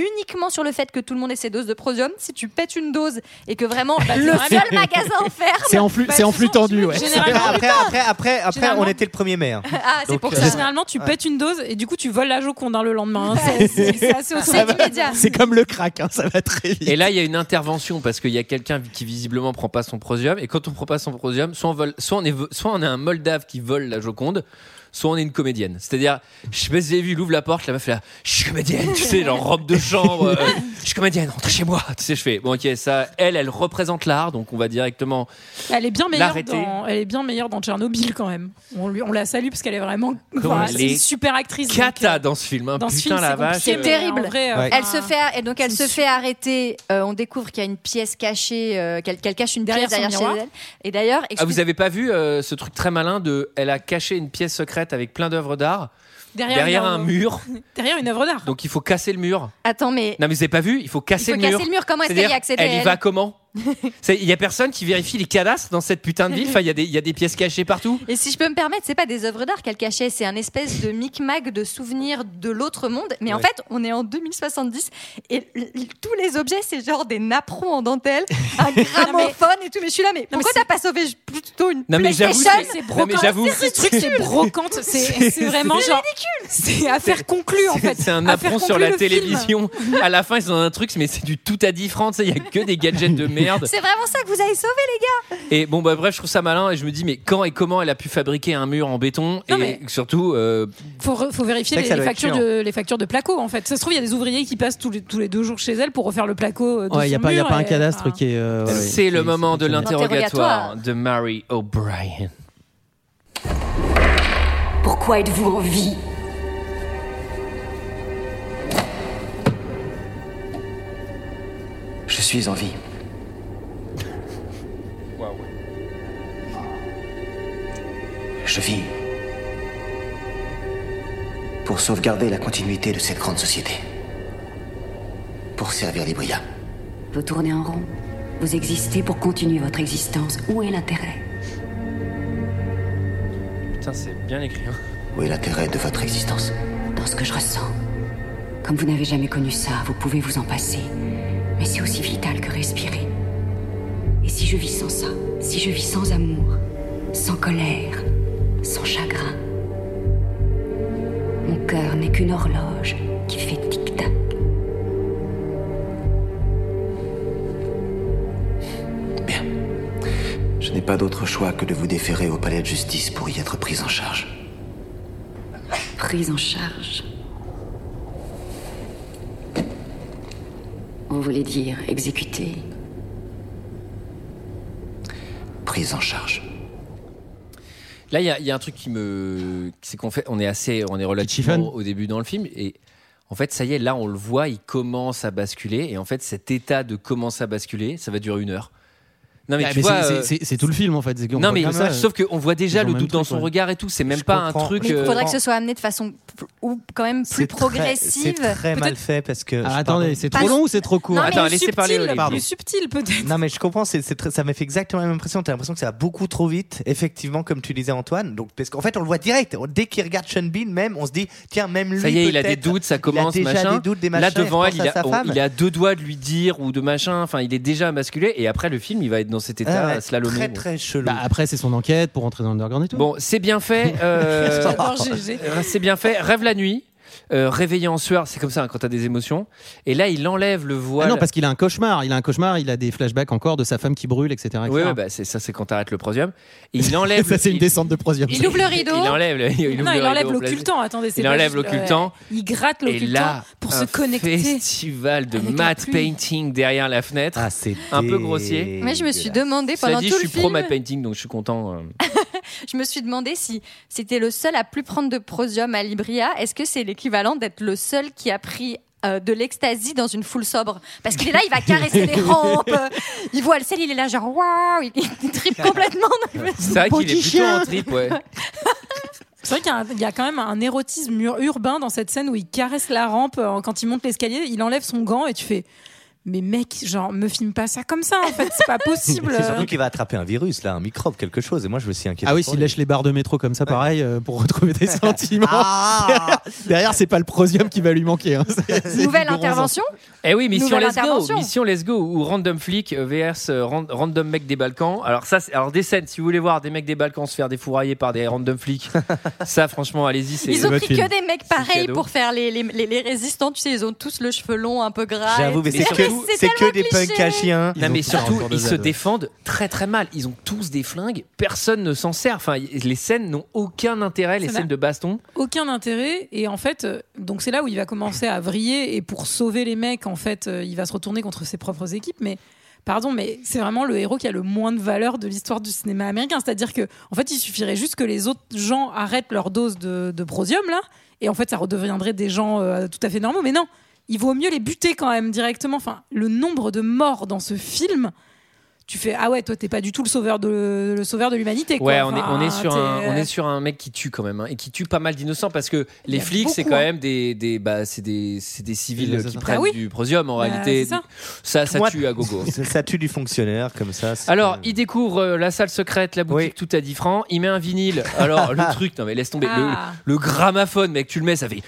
uniquement sur le fait que tout le monde ait ses doses de prosium. Si tu pètes une dose et que vraiment Bah, le c'est seul magasin offert. C'est en flux, c'est en flux tendu, ouais. Généralement, Après, après, après, après, Généralement- on était le 1er mai. hein. Ah, c'est pour euh, ça. Généralement, tu pètes une dose et du coup, tu voles la Joconde hein, le lendemain. hein. C'est- assez immédiat. C'est comme le crack, hein, ça va très vite. Et là, il y a une intervention parce qu'il y a quelqu'un qui visiblement prend pas son prosium. Et quand on prend pas son prosium, soit on, vole, soit on, est, soit on est un Moldave qui vole la Joconde, soit on est une comédienne. C'est-à-dire, je sais pas si vous avez vu, il ouvre la porte, la meuf est là, je suis comédienne, tu sais, genre robe de chambre, euh, je suis comédienne, rentrez chez moi. Tu sais, je fais, bon, ok, ça, elle, elle représente l'art, donc on va directement. Elle est bien meilleure L'arrêter. dans, elle est bien meilleure dans Tchernobyl quand même. On, lui, on la salue parce qu'elle est vraiment, enfin, elle c'est une est super actrice. donc, Cata euh, dans ce film, hein. dans ce putain film, la c'est vache. C'est terrible. vrai, euh, Ouais. Elle se fait et donc elle se fait arrêter. euh, on découvre qu'il y a une pièce cachée, euh, qu'elle cache une Derrière pièce derrière son chez miroir. elle. Et d'ailleurs, Ah, vous avez pas vu euh, ce truc très malin de, elle a caché une pièce secrète avec plein d'œuvres d'art derrière, un mur, Derrière une œuvre d'art. donc il faut casser le mur. attends, mais Non mais vous avez pas vu Il faut il casser faut le mur. casser le mur. Comment est-ce qu'elle y accéder elle y va comment? Il y a personne qui vérifie les cadastres dans cette putain de ville. Enfin, il y, a des- il y a des pièces cachées partout. Et si je peux me permettre, c'est pas des œuvres d'art qu'elle cachait, c'est un espèce de micmac de souvenirs de l'autre monde. Mais en fait, on est en 2070 et tous les objets, c'est genre des napperons en dentelle, un gramophone et tout. Mais je suis là, mais pourquoi t'as pas sauvé plutôt une Non, mais j'avoue, c'est- C'est mais brocante. j'avoue. Ce truc, c'est brocante. C'est c'est vraiment genre. C'est affaire conclue en fait. C'est un apron sur la télévision. À la fin, ils ont un truc, mais c'est du tout à 10 francs. Il y a que des gadgets de merde. C'est vraiment ça que vous avez sauvé, les gars Et bon, bah bref, je trouve ça malin. Et je me dis, mais quand et comment elle a pu fabriquer un mur en béton Non, Et mais- surtout, euh, Faut, re- faut vérifier les, factures de, les factures de placo en fait. Ça se trouve, il y a des ouvriers qui passent tous les, tous les deux jours chez elle pour refaire le placo. euh, De Ouais, il y a pas, y a mur pas un cadastre enfin, qui est. euh, ouais, c'est le moment de l'interrogatoire de Mary O'Brien. Pourquoi êtes-vous en vie? Je suis en vie. Je vis pour sauvegarder la continuité de cette grande société. Pour servir l'Ibria. Vous tournez en rond. Vous existez pour continuer votre existence. Où est l'intérêt? Putain, c'est bien écrit. hein. Où est l'intérêt de votre existence? Dans ce que je ressens. Comme vous n'avez jamais connu ça, vous pouvez vous en passer. Mais c'est aussi vital que respirer. Et si je vis sans ça Si je vis sans amour Sans colère Sans chagrin Mon cœur n'est qu'une horloge qui fait tic-tac. Bien. Je n'ai pas d'autre choix que de vous déférer au palais de justice pour y être pris en charge. Prise en charge. Vous voulez dire exécuté Prise en charge. Là, il y, a- il y a un truc qui me. C'est qu'on fait. On est assez. On est relativement au début dans le film. Et en fait, ça y est, là, on le voit, il commence à basculer. Et en fait, cet état de commence à basculer, ça va durer une heure. Non, mais Ah, tu mais vois. c'est- euh, c'est- tout le film en fait. Non, mais que ça. sauf qu'on voit déjà le doute dans son ouais. regard et tout. C'est même Je pas un truc. Mais il euh, faudrait que ce soit amené de façon ou quand même plus progressive. C'est très mal fait parce que. Ah, attendez, c'est Pas- trop long ou c'est trop court? Non, mais Attends, laissez parler. Plus subtil peut-être. Non mais je comprends, c'est, ça m'a fait exactement la même impression. T'as l'impression que ça va beaucoup trop vite, effectivement, comme tu disais Antoine. Donc parce qu'en fait on le voit direct. Dès qu'il regarde Sean Bean, même, on se dit tiens même lui. Ça y est, il a des doutes, ça commence, il a déjà machin. des doutes, des Là devant elle, il a, femme. il a deux doigts de lui dire ou de machin. Enfin, il est déjà basculé. Et après, le film, il va être dans cet état Ah ouais, slalomé. Très très chelou. Bah, après, c'est son enquête pour entrer dans l'underground et tout. Bon, c'est bien fait. euh, c'est bien fait. Rêve la nuit. Euh, réveillé en sueur, c'est comme ça hein, quand t'as des émotions. Et là, il enlève le Ah voile. non, parce qu'il a un cauchemar. Il a un cauchemar. Il a des flashbacks encore de sa femme qui brûle, etc. etc. Oui, ouais, bah, c'est ça, c'est quand t'arrêtes le prosium. Et il enlève. ça, c'est une descente de prosium. Il ouvre le rideau. Il enlève, le- il ouvre non, il enlève l'occultant. Attendez, c'est Il enlève l'occultant. euh, il gratte Et l'occultant là, pour un se connecter. festival de matte painting derrière la fenêtre. Ah, c'est Un peu grossier. Mais je me suis demandé pendant dit, tout je le suis pro film, matte painting, donc je suis content. euh. je me suis demandé si c'était le seul à plus prendre de prosium à Libria. Est-ce que c'est l'équivalent d'être le seul qui a pris euh, de l'ecstasy dans une foule sobre parce qu'il est là, il va caresser les rampes, euh, il voit le sel, il est là genre waouh, il, il tripe complètement. C'est vrai qu'il est plutôt en trip, ouais. C'est vrai qu'il y a y, quand même un érotisme ur- urbain dans cette scène où il caresse la rampe euh, quand il monte l'escalier. Il enlève son gant et tu fais. Mais mec, genre, me filme pas ça comme ça, en fait, c'est pas possible. C'est surtout qu'il va attraper un virus, là, un microbe, quelque chose. Et moi, je me suis inquiété. Ah oui, s'il lèche les barres de métro comme ça, pareil, euh, pour retrouver des sentiments. Ah derrière, c'est pas le prosium qui va lui manquer. hein. C'est- c'est Nouvelle du intervention Eh oui, mission Nouvelle Let's Go, intervention. mission Let's Go ou Random Flick euh, vs euh, ran- Random Mec des Balkans. Alors ça, c'est- alors des scènes. Si vous voulez voir des mecs des Balkans se faire défourailler par des Random Flics, ça, franchement, allez-y. c'est- Ils ont votre pris film. que des mecs pareils cadeau. pour faire les, les, les- les résistants. Tu sais, ils ont tous le cheveu long, un peu gras. J'avoue, mais c'est que, C'est c'est que des cliché. punks à chiens. Ils Non mais surtout, ils se défendent très très mal. Ils ont tous des flingues. Personne ne s'en sert. Enfin, les scènes n'ont aucun intérêt. Les scènes de baston. aucun intérêt et en fait euh, donc c'est là où il va commencer à vriller et pour sauver les mecs en fait euh, il va se retourner contre ses propres équipes mais pardon mais c'est vraiment le héros qui a le moins de valeur de l'histoire du cinéma américain c'est-à-dire que en fait il suffirait juste que les autres gens arrêtent leur dose de, de prosium là et en fait ça redeviendrait des gens euh, tout à fait normaux mais non il vaut mieux les buter quand même directement enfin le nombre de morts dans ce film tu fais ah ouais toi t'es pas du tout le sauveur de le sauveur de l'humanité quoi. Ouais, on est, on est sur un, on est sur un mec qui tue quand même hein, et qui tue pas mal d'innocents parce que les a flics c'est quand hein. même des, des bah c'est des, c'est des civils Des qui prennent Ah oui. du prosium en Bah, réalité. ça. Ça, tue à gogo. Ça, tue du fonctionnaire, comme ça. Alors, il découvre euh, la salle secrète, la boutique, tout à 10 francs. Il met un vinyle. Alors, le truc, non mais laisse tomber. Le- Ah. Le, gramophone, mec, tu le mets, ça fait.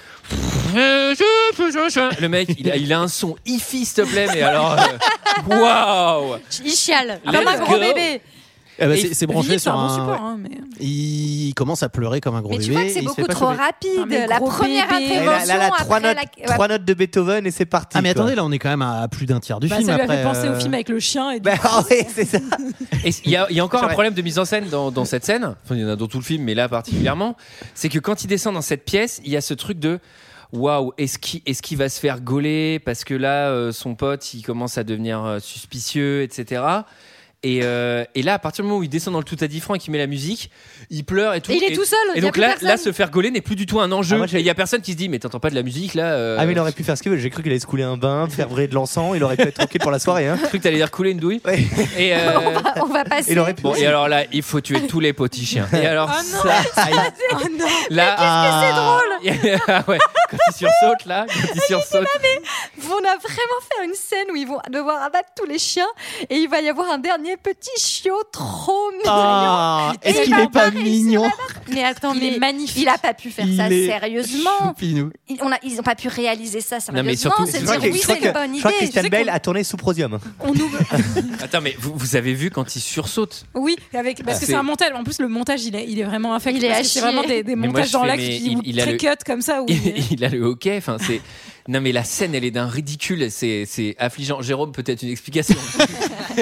Le mec, il a, il a un son hi-fi, s'il te plaît, mais alors. euh, Waouh! Il chiale comme un gros bébé. Eh ben, c'est branché sur un bon support, hein, mais... Il commence à pleurer comme un gros Mais bébé. tu vois que c'est beaucoup trop rapide. Non, mais La première bébé. Et là, intervention là, là, trois, après notes, la... trois notes de Beethoven et c'est parti. Ah mais quoi. attendez, là on est quand même à plus d'un tiers du Bah, film ça lui a fait penser au euh, film avec le chien et Bah, oui, c'est ça. Il y a, il y a encore un problème de mise en scène dans, dans cette scène. Enfin, il y en a dans tout le film, mais là particulièrement. C'est que quand il descend dans cette pièce, il y a ce truc de. Waouh, est-ce qu'il est qu'il va se faire gauler parce que là, euh, son pote, il commence à devenir euh, suspicieux, etc. Et, euh, et là, à partir du moment où il descend dans le tout à 10 francs et qu'il met la musique, il pleure et tout. Et il est tout seul, Et donc là, personne. là, se faire gauler n'est plus du tout un enjeu. Ah, il y a personne qui se dit, mais t'entends pas de la musique là euh, Ah, mais il aurait pu faire ce qu'il veut. J'ai cru qu'il allait se couler un bain, faire briller de l'encens. Il aurait pu être tranquille pour la soirée. Hein. J'ai cru que t'allais dire couler une douille. Ouais. Et, euh, on, va, on va passer. Il aurait pu. bon, et alors là, il faut tuer tous les petits chiens. Et alors, Oh non. ça, Oh non là, c'est drôle Ah ouais, quand il sursaute là, quand il sursaute. On a vraiment fait une scène où ils vont devoir abattre tous les chiens et il va y avoir un dernier petit chiot trop mignon. Ah, Et est-ce il qu'il va est pas mignon Mais attends, Il mais est magnifique. il a pas pu faire Il ça est sérieusement. Choupinou. Ils, on a, ils ont pas pu réaliser ça sérieusement. c'est je de crois dire oui, c'est une bonne Je crois que idée. Christian qu'on- a tourné sous Prosium. On ouvre. Attends, mais vous, avez vu quand il sursaute Oui, avec, parce que C'est- un montage. En plus, le montage, il est, il est vraiment infect. Il est c'est vraiment des, montages dans l'axe qui très cut comme ça. Il, il a le hockey, enfin c'est. Non mais la scène elle est d'un ridicule, c'est c'est affligeant. Jérôme peut-être une explication.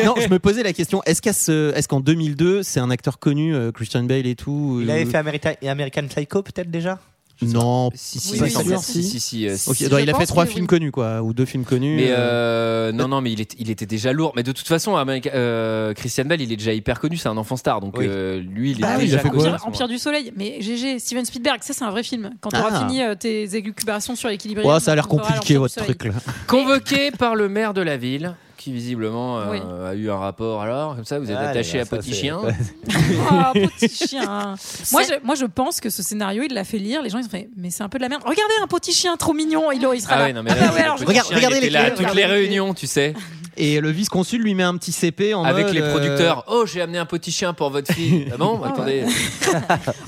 Non, je me posais la question est-ce qu'à ce- est-ce qu'en 2002, c'est un acteur connu, euh, Christian Bale et tout Il euh, avait fait American, American Psycho peut-être déjà? Non. si si Oui, pas oui, sûr. si. si si si, euh, donc il a fait trois films oui. connus, quoi, ou deux films connus. Mais euh, euh, non non mais il, est, il était déjà lourd. Mais de toute façon, America- euh, Christian Bale il est déjà hyper connu, c'est un enfant star. Donc Oui. euh, lui il est Bah il déjà a fait connu Empire, du Soleil. Mais GG, Steven Spielberg, ça c'est un vrai film. Quand tu Ah. auras fini euh, tes élucubrations sur l'équilibre. ouais, ça a l'air compliqué votre truc là. Convoqué par le maire de la ville. Qui visiblement euh, Oui. a eu un rapport alors comme ça vous êtes Ah, attaché là, à petit chien Oh, petit chien. moi, je, moi, je pense que ce scénario, il l'a fait lire. Les gens, ils ont fait, mais c'est un peu de la merde. Regardez un petit chien trop mignon. Il, il sera ah là. ouais non mais Ah là, ouais, le alors, petit je- Regarde- chien, regardez il les là à clés, toutes les regardez les réunions tu sais Et le vice-consul lui met un petit CP en avec mode, les euh, producteurs oh j'ai amené un petit chien pour votre fille ah bon attendez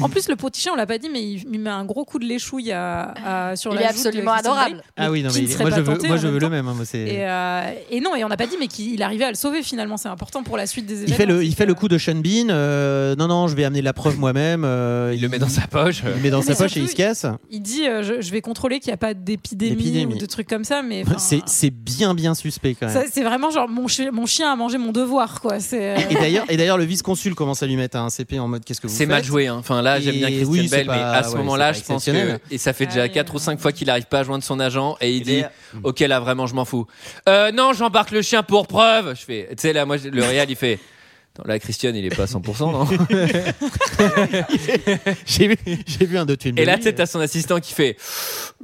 En plus, le petit chien, on l'a pas dit, mais il, il met un gros coup de l'échouille à, à- sur Il la est joue de absolument adorable. Ah oui, non, mais il est- moi je veux, moi je le même. hein, moi, c'est- Et, euh, et non, et on n'a pas dit, mais qu'il arrivait à le sauver finalement. C'est important pour la suite des événements. Il fait le, il c'est fait que- le coup de Sean Bean. euh, non, non, je vais amener la preuve moi-même. euh, il le met dans sa poche il le met dans Mais sa poche et il se casse. Il dit, euh, je, je vais contrôler qu'il n'y a pas d'épidémie ou de trucs comme ça, mais C'est, bien, bien suspect quand même. c'est vraiment genre mon, chi- mon chien a mangé mon devoir, quoi. C'est. euh, Et d'ailleurs, et d'ailleurs, le vice-consul commence à lui mettre un CP en mode qu'est-ce que vous C'est mal joué. Hein. Enfin là, j'aime bien Christian oui, c'est Bale, mais pas- à ce ouais, moment-là, je pas pense que et ça fait déjà oui, 4 ou euh. 5 fois qu'il n'arrive pas à joindre son agent et il dit OK là vraiment je m'en fous. Non, j'embarque le chien pour preuve. Je fais tu sais là moi le réal il fait là Christian il est pas à 100% non j'ai, vu, j'ai vu un autre film. Et là tu sais t'as son assistant qui fait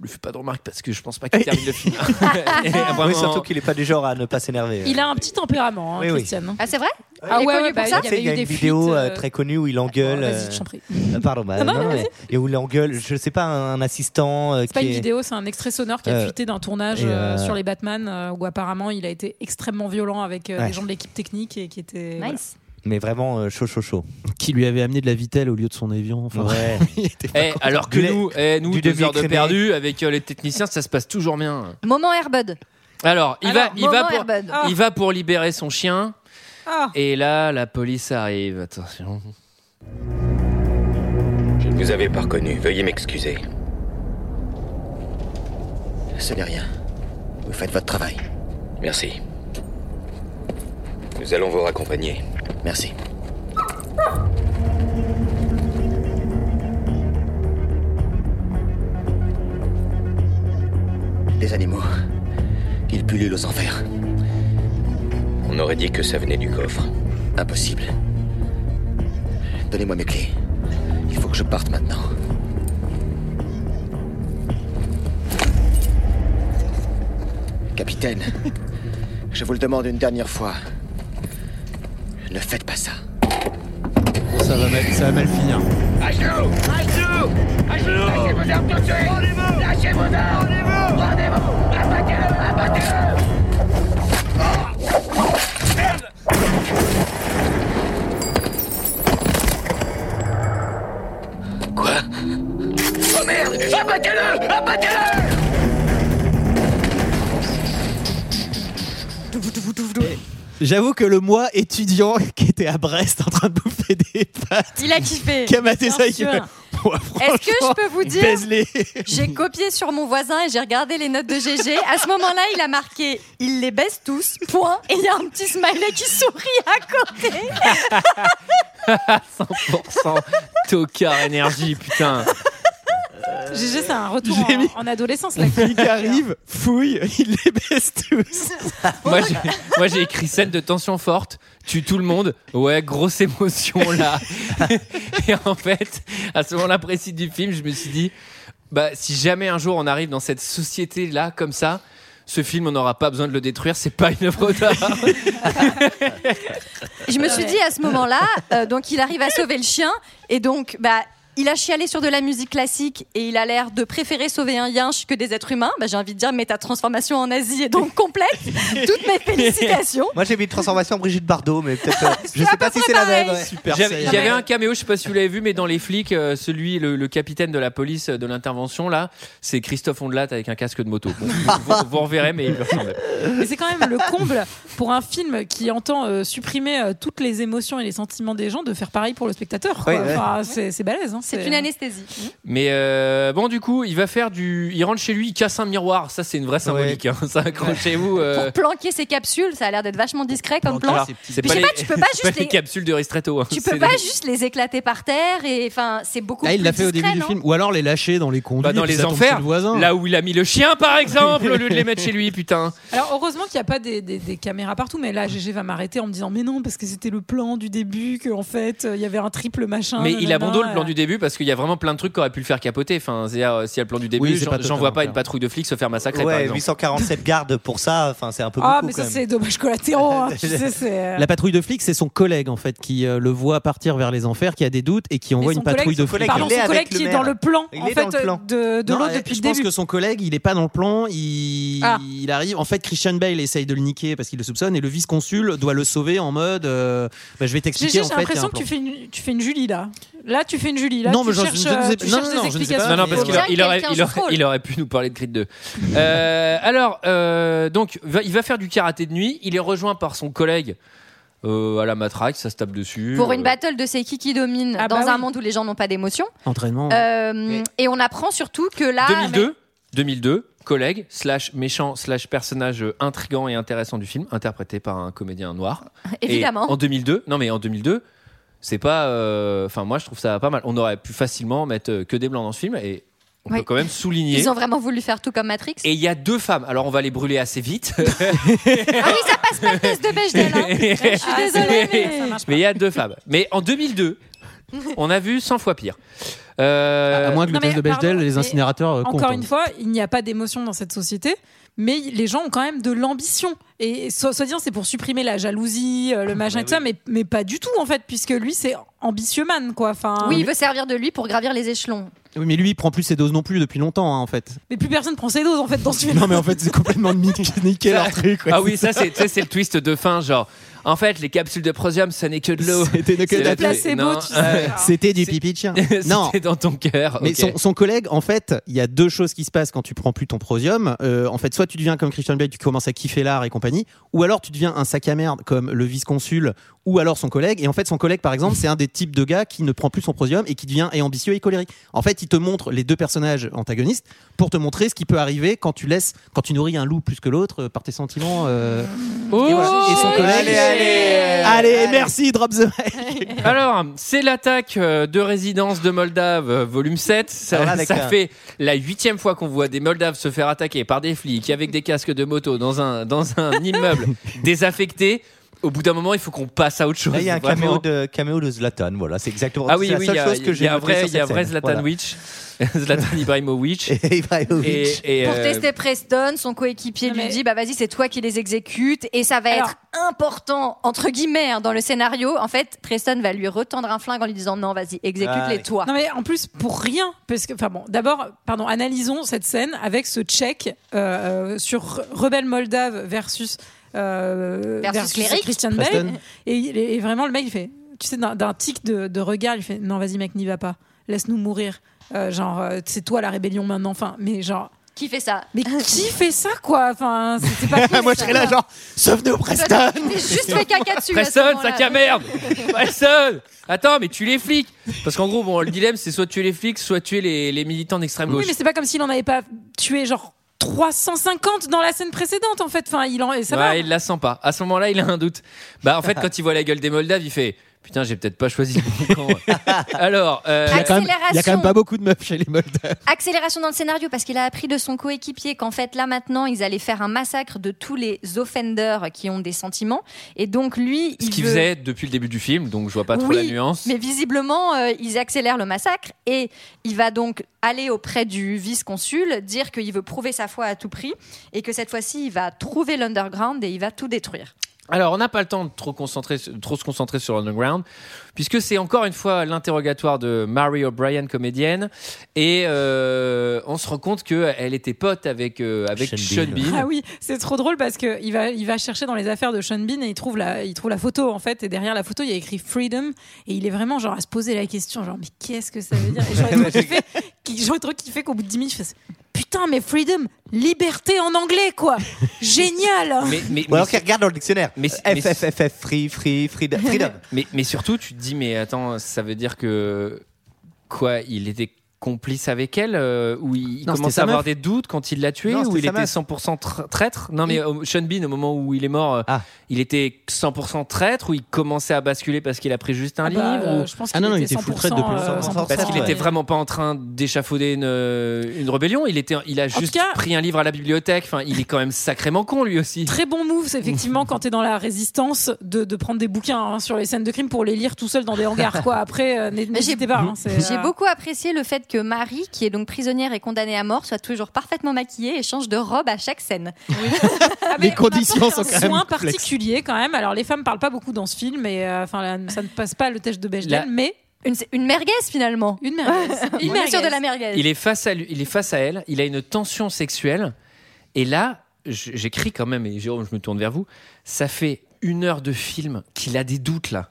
lui fais pas de remarques parce que je pense pas qu'il termine le film. Et Oui, vraiment, surtout qu'il est pas du genre à ne pas s'énerver. Il a un petit tempérament, hein, Oui, oui. Christian. Ah, c'est vrai? Ah ouais, ouais, pour bah, ça il y avait il y a eu une des vidéo euh, euh, très connue où il engueule. Vas-y, euh, je t'en prie. euh, Pardon, bah, Ah non, non, mais non, vas-y. mais- et où il engueule, je sais pas, un assistant. euh, C'est pas une est- vidéo, c'est un extrait sonore qui a Euh, fuité d'un tournage euh, euh, sur les Batman euh, où apparemment il a été extrêmement violent avec euh, Ouais. des gens de l'équipe technique et qui étaient. voilà. Mais vraiment euh, chaud, chaud, chaud. Qui lui avait amené de la vitelle au lieu de son avion. Enfin, Ouais. Eh, alors que Du- nous, eh, nous du deux heures de perdu avec euh, les techniciens, ça se passe toujours bien. Moment Airbud. Alors, il va, pour. Ah. il va pour libérer son chien. Ah. Et là, la police arrive. Attention. Je ne vous avais pas reconnu. Veuillez m'excuser. Ce n'est rien. Vous faites votre travail. Merci. Nous allons vous raccompagner. Merci. Des animaux. Ils pullulent aux enfers. On aurait dit que ça venait du coffre. Impossible. Donnez-moi mes clés. Il faut que je parte maintenant. Capitaine, je vous le demande une dernière fois. Ne faites pas ça. ça, va mal, ça va mal finir. À genoux À genoux À genoux Lâchez vos armes tout de suite. Rendez-vous. Lâchez vos armes Rendez-vous. Rendez-vous. Abattez-le Abattez-le. Quoi? Oh merde. Abattez-le Abattez-le J'avoue que le moi étudiant qui était à Brest en train de bouffer des pâtes, Il a kiffé. qui a maté ça, et qui fait, Ouais, Est-ce que je peux vous dire. J'ai copié sur mon voisin et j'ai regardé les notes de GG. À ce moment-là, il a marqué il les baisse tous, point. Et il y a un petit smiley qui sourit à côté. 100% tocard énergie, putain. GG, c'est un retour J'ai en, mis- en adolescence. Là, Flic arrive, fouille, il les baisse tous. Moi, j'ai, moi, j'ai écrit scène de tension forte, tue tout le monde. Ouais, grosse émotion là. Et en fait, à ce moment-là précis du film, je me suis dit, bah, si jamais un jour on arrive dans cette société là, comme ça, ce film, on n'aura pas besoin de le détruire. C'est pas une œuvre d'art. Je me suis dit à ce moment-là, euh, donc il arrive à sauver le chien et donc bah il a chialé sur de la musique classique et il a l'air de préférer sauver un yinche que des êtres humains. Bah, j'ai envie de dire, mais ta transformation en Asie est donc complète. Toutes mes félicitations. Moi j'ai vu une transformation en Brigitte Bardot, mais peut-être. euh, je sais pas si c'est la même. ouais. Super J'avais un caméo, je sais pas si vous l'avez vu, mais dans les flics, euh, celui, le, le capitaine de la police euh, de l'intervention là, c'est Christophe Ondelat avec un casque de moto. Bon, vous, vous- vous reverrez, mais il ressemble. Mais c'est quand même le comble pour un film qui entend euh, supprimer euh, toutes les émotions et les sentiments des gens de faire pareil pour le spectateur. quoi. Ouais, ouais. Enfin, c'est, c'est balèze. hein, C'est une anesthésie. Mais euh, bon, du coup, il va faire du. Il rentre chez lui, il casse un miroir. Ça, c'est une vraie symbolique. hein. Ça, accrochez-vous. euh, Pour planquer ses capsules, ça a l'air d'être vachement discret comme plan. c'est je sais pas, tu peux pas juste les les- capsules de Ristretto. hein. Tu peux pas des- juste les éclater par terre et enfin c'est beaucoup Ah, plus il l'a fait au début du film. Ou alors les lâcher dans les conduits. Bah, dans les chez enfers, le voisin. là où il a mis le chien, par exemple, au lieu de les mettre chez lui, putain. Alors heureusement qu'il n'y a pas des, des- des caméras partout, mais là GG va m'arrêter en me disant mais non parce que c'était le plan du début qu'en fait euh, il y avait un triple machin. Mais il abandonne le plan euh. du début parce qu'il y a vraiment plein de trucs qui auraient pu le faire capoter. Enfin, c'est-à-dire, euh, s'il y a le plan du début, Oui, j'en- vois pas une patrouille de flics se faire massacrer, Ouais, exemple. 847 gardes pour ça, enfin c'est un peu Ah beaucoup mais quand ça c'est dommage collatéraux. hein, tu sais, c'est, euh, La patrouille de flics, c'est son collègue en fait qui euh, le voit partir vers les enfers, qui a des doutes et qui envoie une patrouille de flics. Pardon, il est son collègue qui est dans le plan Il en fait de, l'autre depuis je le pense début. que son collègue, il est pas dans le plan. Il, Ah. il arrive. En fait, Christian Bale essaye de le niquer parce qu'il le soupçonne et le vice-consul doit le sauver en mode. bah, je vais t'expliquer. J'ai l'impression que tu fais une Julie là. Là, tu fais une Julie. Là, Non, tu mais je- cherches, je ne sais euh, pas. tu Non, cherches non, des non, je ne sais explications. pas. Non, non, parce qu'il il aurait, il, il pu nous parler de Creed 2. Euh, alors, euh, donc, va- il va faire du karaté de nuit. Il est rejoint par son collègue euh, à la matraque, ça se tape dessus. Pour une battle de c'est qui qui domine Ah dans bah un oui. monde où les gens n'ont pas d'émotion. Entraînement. Euh, et on apprend surtout que là 2002, 2002, collègue slash méchant slash personnage intrigant et intéressant du film, interprété par un comédien noir. mais- Et évidemment en 2002, non mais en 2002, c'est pas. euh, Enfin, moi je trouve ça pas mal. On aurait pu facilement mettre euh, que des blancs dans ce film et on peut quand même souligner. ils ont vraiment voulu faire tout comme Matrix. Et il y a deux femmes. Alors on va les brûler assez vite. Ah oui, ça passe pas le test de Bechdel. Hein. Je suis Ah, désolée, mais il y a deux femmes. Mais en 2002, on a vu 100 fois pire. Euh, à moins que non, le test de Bechdel, pardon, les incinérateurs. Encore comptent. une fois, il n'y a pas d'émotion dans cette société. mais les gens ont quand même de l'ambition. Et so- soit disant c'est pour supprimer la jalousie, euh, le machin et tout ça, mais, mais pas du tout en fait, puisque lui c'est ambitieux man quoi. Enfin, Oui, il veut servir de lui pour gravir les échelons. Oui, mais lui, il prend plus ses doses non plus depuis longtemps, hein, en fait. mais plus personne prend ses doses en fait dans ce film. Non, mais en fait, c'est complètement niqué leur truc. Ah oui, ça c'est tu sais, c'est le twist de fin, genre. En fait, les capsules de prosium, ce n'est que de l'eau. C'était que de la la- placebo, non, tu sais. euh, C'était du pipi de chien. Non. C'était dans ton cœur. Mais ok. son, son collègue, en fait, il y a deux choses qui se passent quand tu prends plus ton prosium. Euh, en fait, soit tu deviens comme Christian Bale, tu commences à kiffer l'art et compagnie, ou alors tu deviens un sac à merde comme le vice-consul ou alors son collègue. Et en fait, son collègue, par exemple, c'est un des types de gars qui ne prend plus son prosium et qui devient et ambitieux et colérique. En fait, il te montre les deux personnages antagonistes pour te montrer ce qui peut arriver quand tu laisses, quand tu nourris un loup plus que l'autre euh, par tes sentiments. euh, Oh et, voilà. Et son collègue. Allez, allez, Allez, merci, drop the mic. Alors, c'est l'attaque euh, de résidence de Moldave, euh, volume 7. Ça, là, ça fait la huitième fois qu'on voit des Moldaves se faire attaquer par des flics avec des casques de moto dans un, dans un immeuble désaffecté. Au bout d'un moment, il faut qu'on passe à autre chose. Là, il y a un caméo de, caméo de Zlatan, voilà, c'est exactement Ah oui, c'est la oui, seule il y a, chose que il j'ai y a un notée vrai, sur il y a un vrai. Zlatan Voilà. Witch, Zlatan Ibrahimovic. Et Ibrahimovic. Et, et, Pour euh, tester Preston, son coéquipier lui mais- dit bah vas-y c'est toi qui les exécutes et ça va Alors- être important entre guillemets hein, dans le scénario. En fait, Preston va lui retendre un flingue en lui disant non vas-y exécute-les Ah, toi. Non mais en plus pour rien parce que enfin bon d'abord pardon analysons cette scène avec ce check euh, euh, sur Rebelle Moldave versus euh, Versus Cléric. Christian. Bale et, vraiment le mec il fait tu sais d'un tic de, de regard il fait non vas-y mec n'y va pas laisse-nous mourir Euh, genre euh, c'est toi la rébellion maintenant enfin mais genre Qui fait ça? mais qui fait ça quoi? Enfin c'est pas Moi, je serais là, genre, sauve-nous, Preston. T'es juste fait caca dessus. Preston, sac à merde Preston Attends, mais tue les flics Parce qu'en gros, bon, le dilemme, c'est soit tuer les flics, soit tuer les, les militants d'extrême oui gauche. mais c'est pas comme s'il en avait pas tué genre 350 dans la scène précédente en fait enfin il en et ça va il la sent pas. À ce moment-là, il a un doute. Bah, en fait, quand il voit la gueule des Moldaves, il fait Putain, j'ai peut-être pas choisi le bon camp. Alors, euh, Il y, a quand même, il y a quand même Accélération. pas beaucoup de meufs chez les Moldaves. Accélération dans le scénario parce qu'il a appris de son coéquipier qu'en fait là maintenant ils allaient faire un massacre de tous les offenders qui ont des sentiments et donc lui ce il qu'il veut... faisait depuis le début du film, donc je vois pas trop Oui, la nuance. Mais visiblement, euh, ils accélèrent le massacre et il va donc aller auprès du vice-consul, dire qu'il veut prouver sa foi à tout prix et que cette fois-ci, il va trouver l'underground et il va tout détruire. Alors, on n'a pas le temps de trop, concentrer, trop se concentrer sur l'underground, puisque c'est encore une fois l'interrogatoire de Mary O'Brien, comédienne, et euh, on se rend compte qu'elle était pote avec, euh, avec Sean Sean Bean. Bean. Ah oui, c'est trop drôle parce que il va, il va chercher dans les affaires de Sean Bean et il trouve la, il trouve la photo en fait et derrière la photo il y a écrit Freedom et il est vraiment genre à se poser la question genre mais qu'est-ce que ça veut dire? Et j'aurais trop kiffé, qui- j'aurais trop kiffé qu'au bout de 10 minutes je fasse putain mais Freedom, liberté en anglais quoi, génial. Mais, mais, Ou alors mais- qu'il regarde dans le dictionnaire. Mais- mais- FFFF, free, free, freedom. freedom. Mais, mais surtout, tu te dis, mais attends, ça veut dire que. Quoi Il était complice avec elle euh, Ou il, Non, commençait c'était à avoir meuf. des doutes quand il l'a tué Non, Ou il était meuf. 100% tra- traître Non, mais euh, Sean Bean, au moment où il est mort, euh, Ah. il était 100% traître Ou il commençait à basculer parce qu'il a pris juste un Ah bah, livre euh, ou- je pense Ah non, non, il était full 100%, traite depuis euh, 100%, 100%, Parce qu'il Ouais. était vraiment pas en train d'échafauder une, euh, une rébellion. Il, était, il a juste cas- pris un livre à la bibliothèque. Enfin, il est quand même sacrément con, lui aussi. Très bon move, effectivement quand t'es dans la résistance de, de prendre des bouquins hein, sur les scènes de crime pour les lire tout seul dans des hangars quoi. Après, euh, n'hé- n'hésitez pas. hein, J'ai euh, beaucoup apprécié le fait que Marie, qui est donc prisonnière et condamnée à mort, soit toujours parfaitement maquillée et change de robe à chaque scène. Ah, Les conditions on sont quand un même soin particulier quand même. Alors les femmes parlent pas beaucoup dans ce film, et euh, enfin ça ne passe pas le test de Bechdel, La- mais Une, une merguez finalement. une merguez. Une merguez. de la merguez. Il est face à lui, il est face à elle, il a une tension sexuelle et là j'écris quand même et Jérôme je me tourne vers vous, ça fait une heure de film qu'il a des doutes là.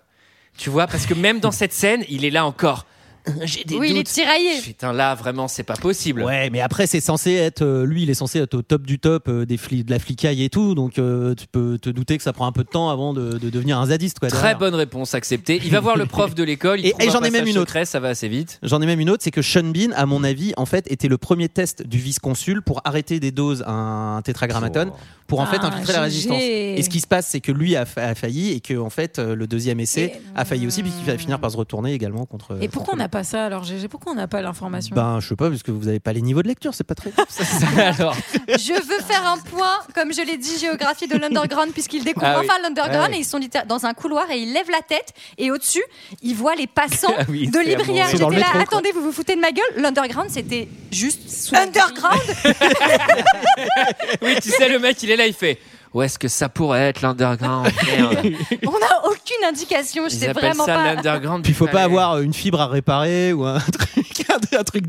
Tu vois parce que même dans cette scène, il est là encore. J'ai des Oui, il est tiraillé. Putain là vraiment c'est pas possible. Ouais, mais après, c'est censé être. euh, lui, il est censé être au top du top euh, des fli- de la flicaille et tout. Donc, euh, tu peux te douter que ça prend un peu de temps avant de, de devenir un zadiste. Quoi, Très derrière. bonne réponse acceptée. Il va voir le prof de l'école. il Et- trouve et un j'en ai même passage une autre. secret, ça va assez vite. J'en ai même une autre, c'est que Sean Bean, à mon avis, en fait, était le premier test du vice-consul pour arrêter des doses à un tétragrammatone pour en fait Ah, infiltrer la résistance. Et ce qui se passe, c'est que lui a, fa- a failli et que en fait, euh, le deuxième essai Et- a failli aussi, puisqu'il va finir par se retourner également contre. Et pourquoi on n'a pas ça alors GG Pourquoi on n'a pas l'information? Ben, je sais pas, parce que vous n'avez pas les niveaux de lecture, c'est pas très. Alors, Je veux faire un point, comme je l'ai dit, géographie de l'underground, puisqu'ils découvrent Ah oui. enfin l'underground Ah oui. et ils sont dans un couloir et ils lèvent la tête et au-dessus, ils voient les passants Ah oui, de Librière. J'étais là, métro, attendez, vous vous foutez de ma gueule? L'underground, c'était juste underground? oui, tu sais, le mec, il est là, il fait. Où est-ce que ça pourrait être l'underground Merde? On n'a aucune indication, je Ils sais appellent vraiment ça pas. l'underground. Puis il faut pas avoir une fibre à réparer ou un truc, un truc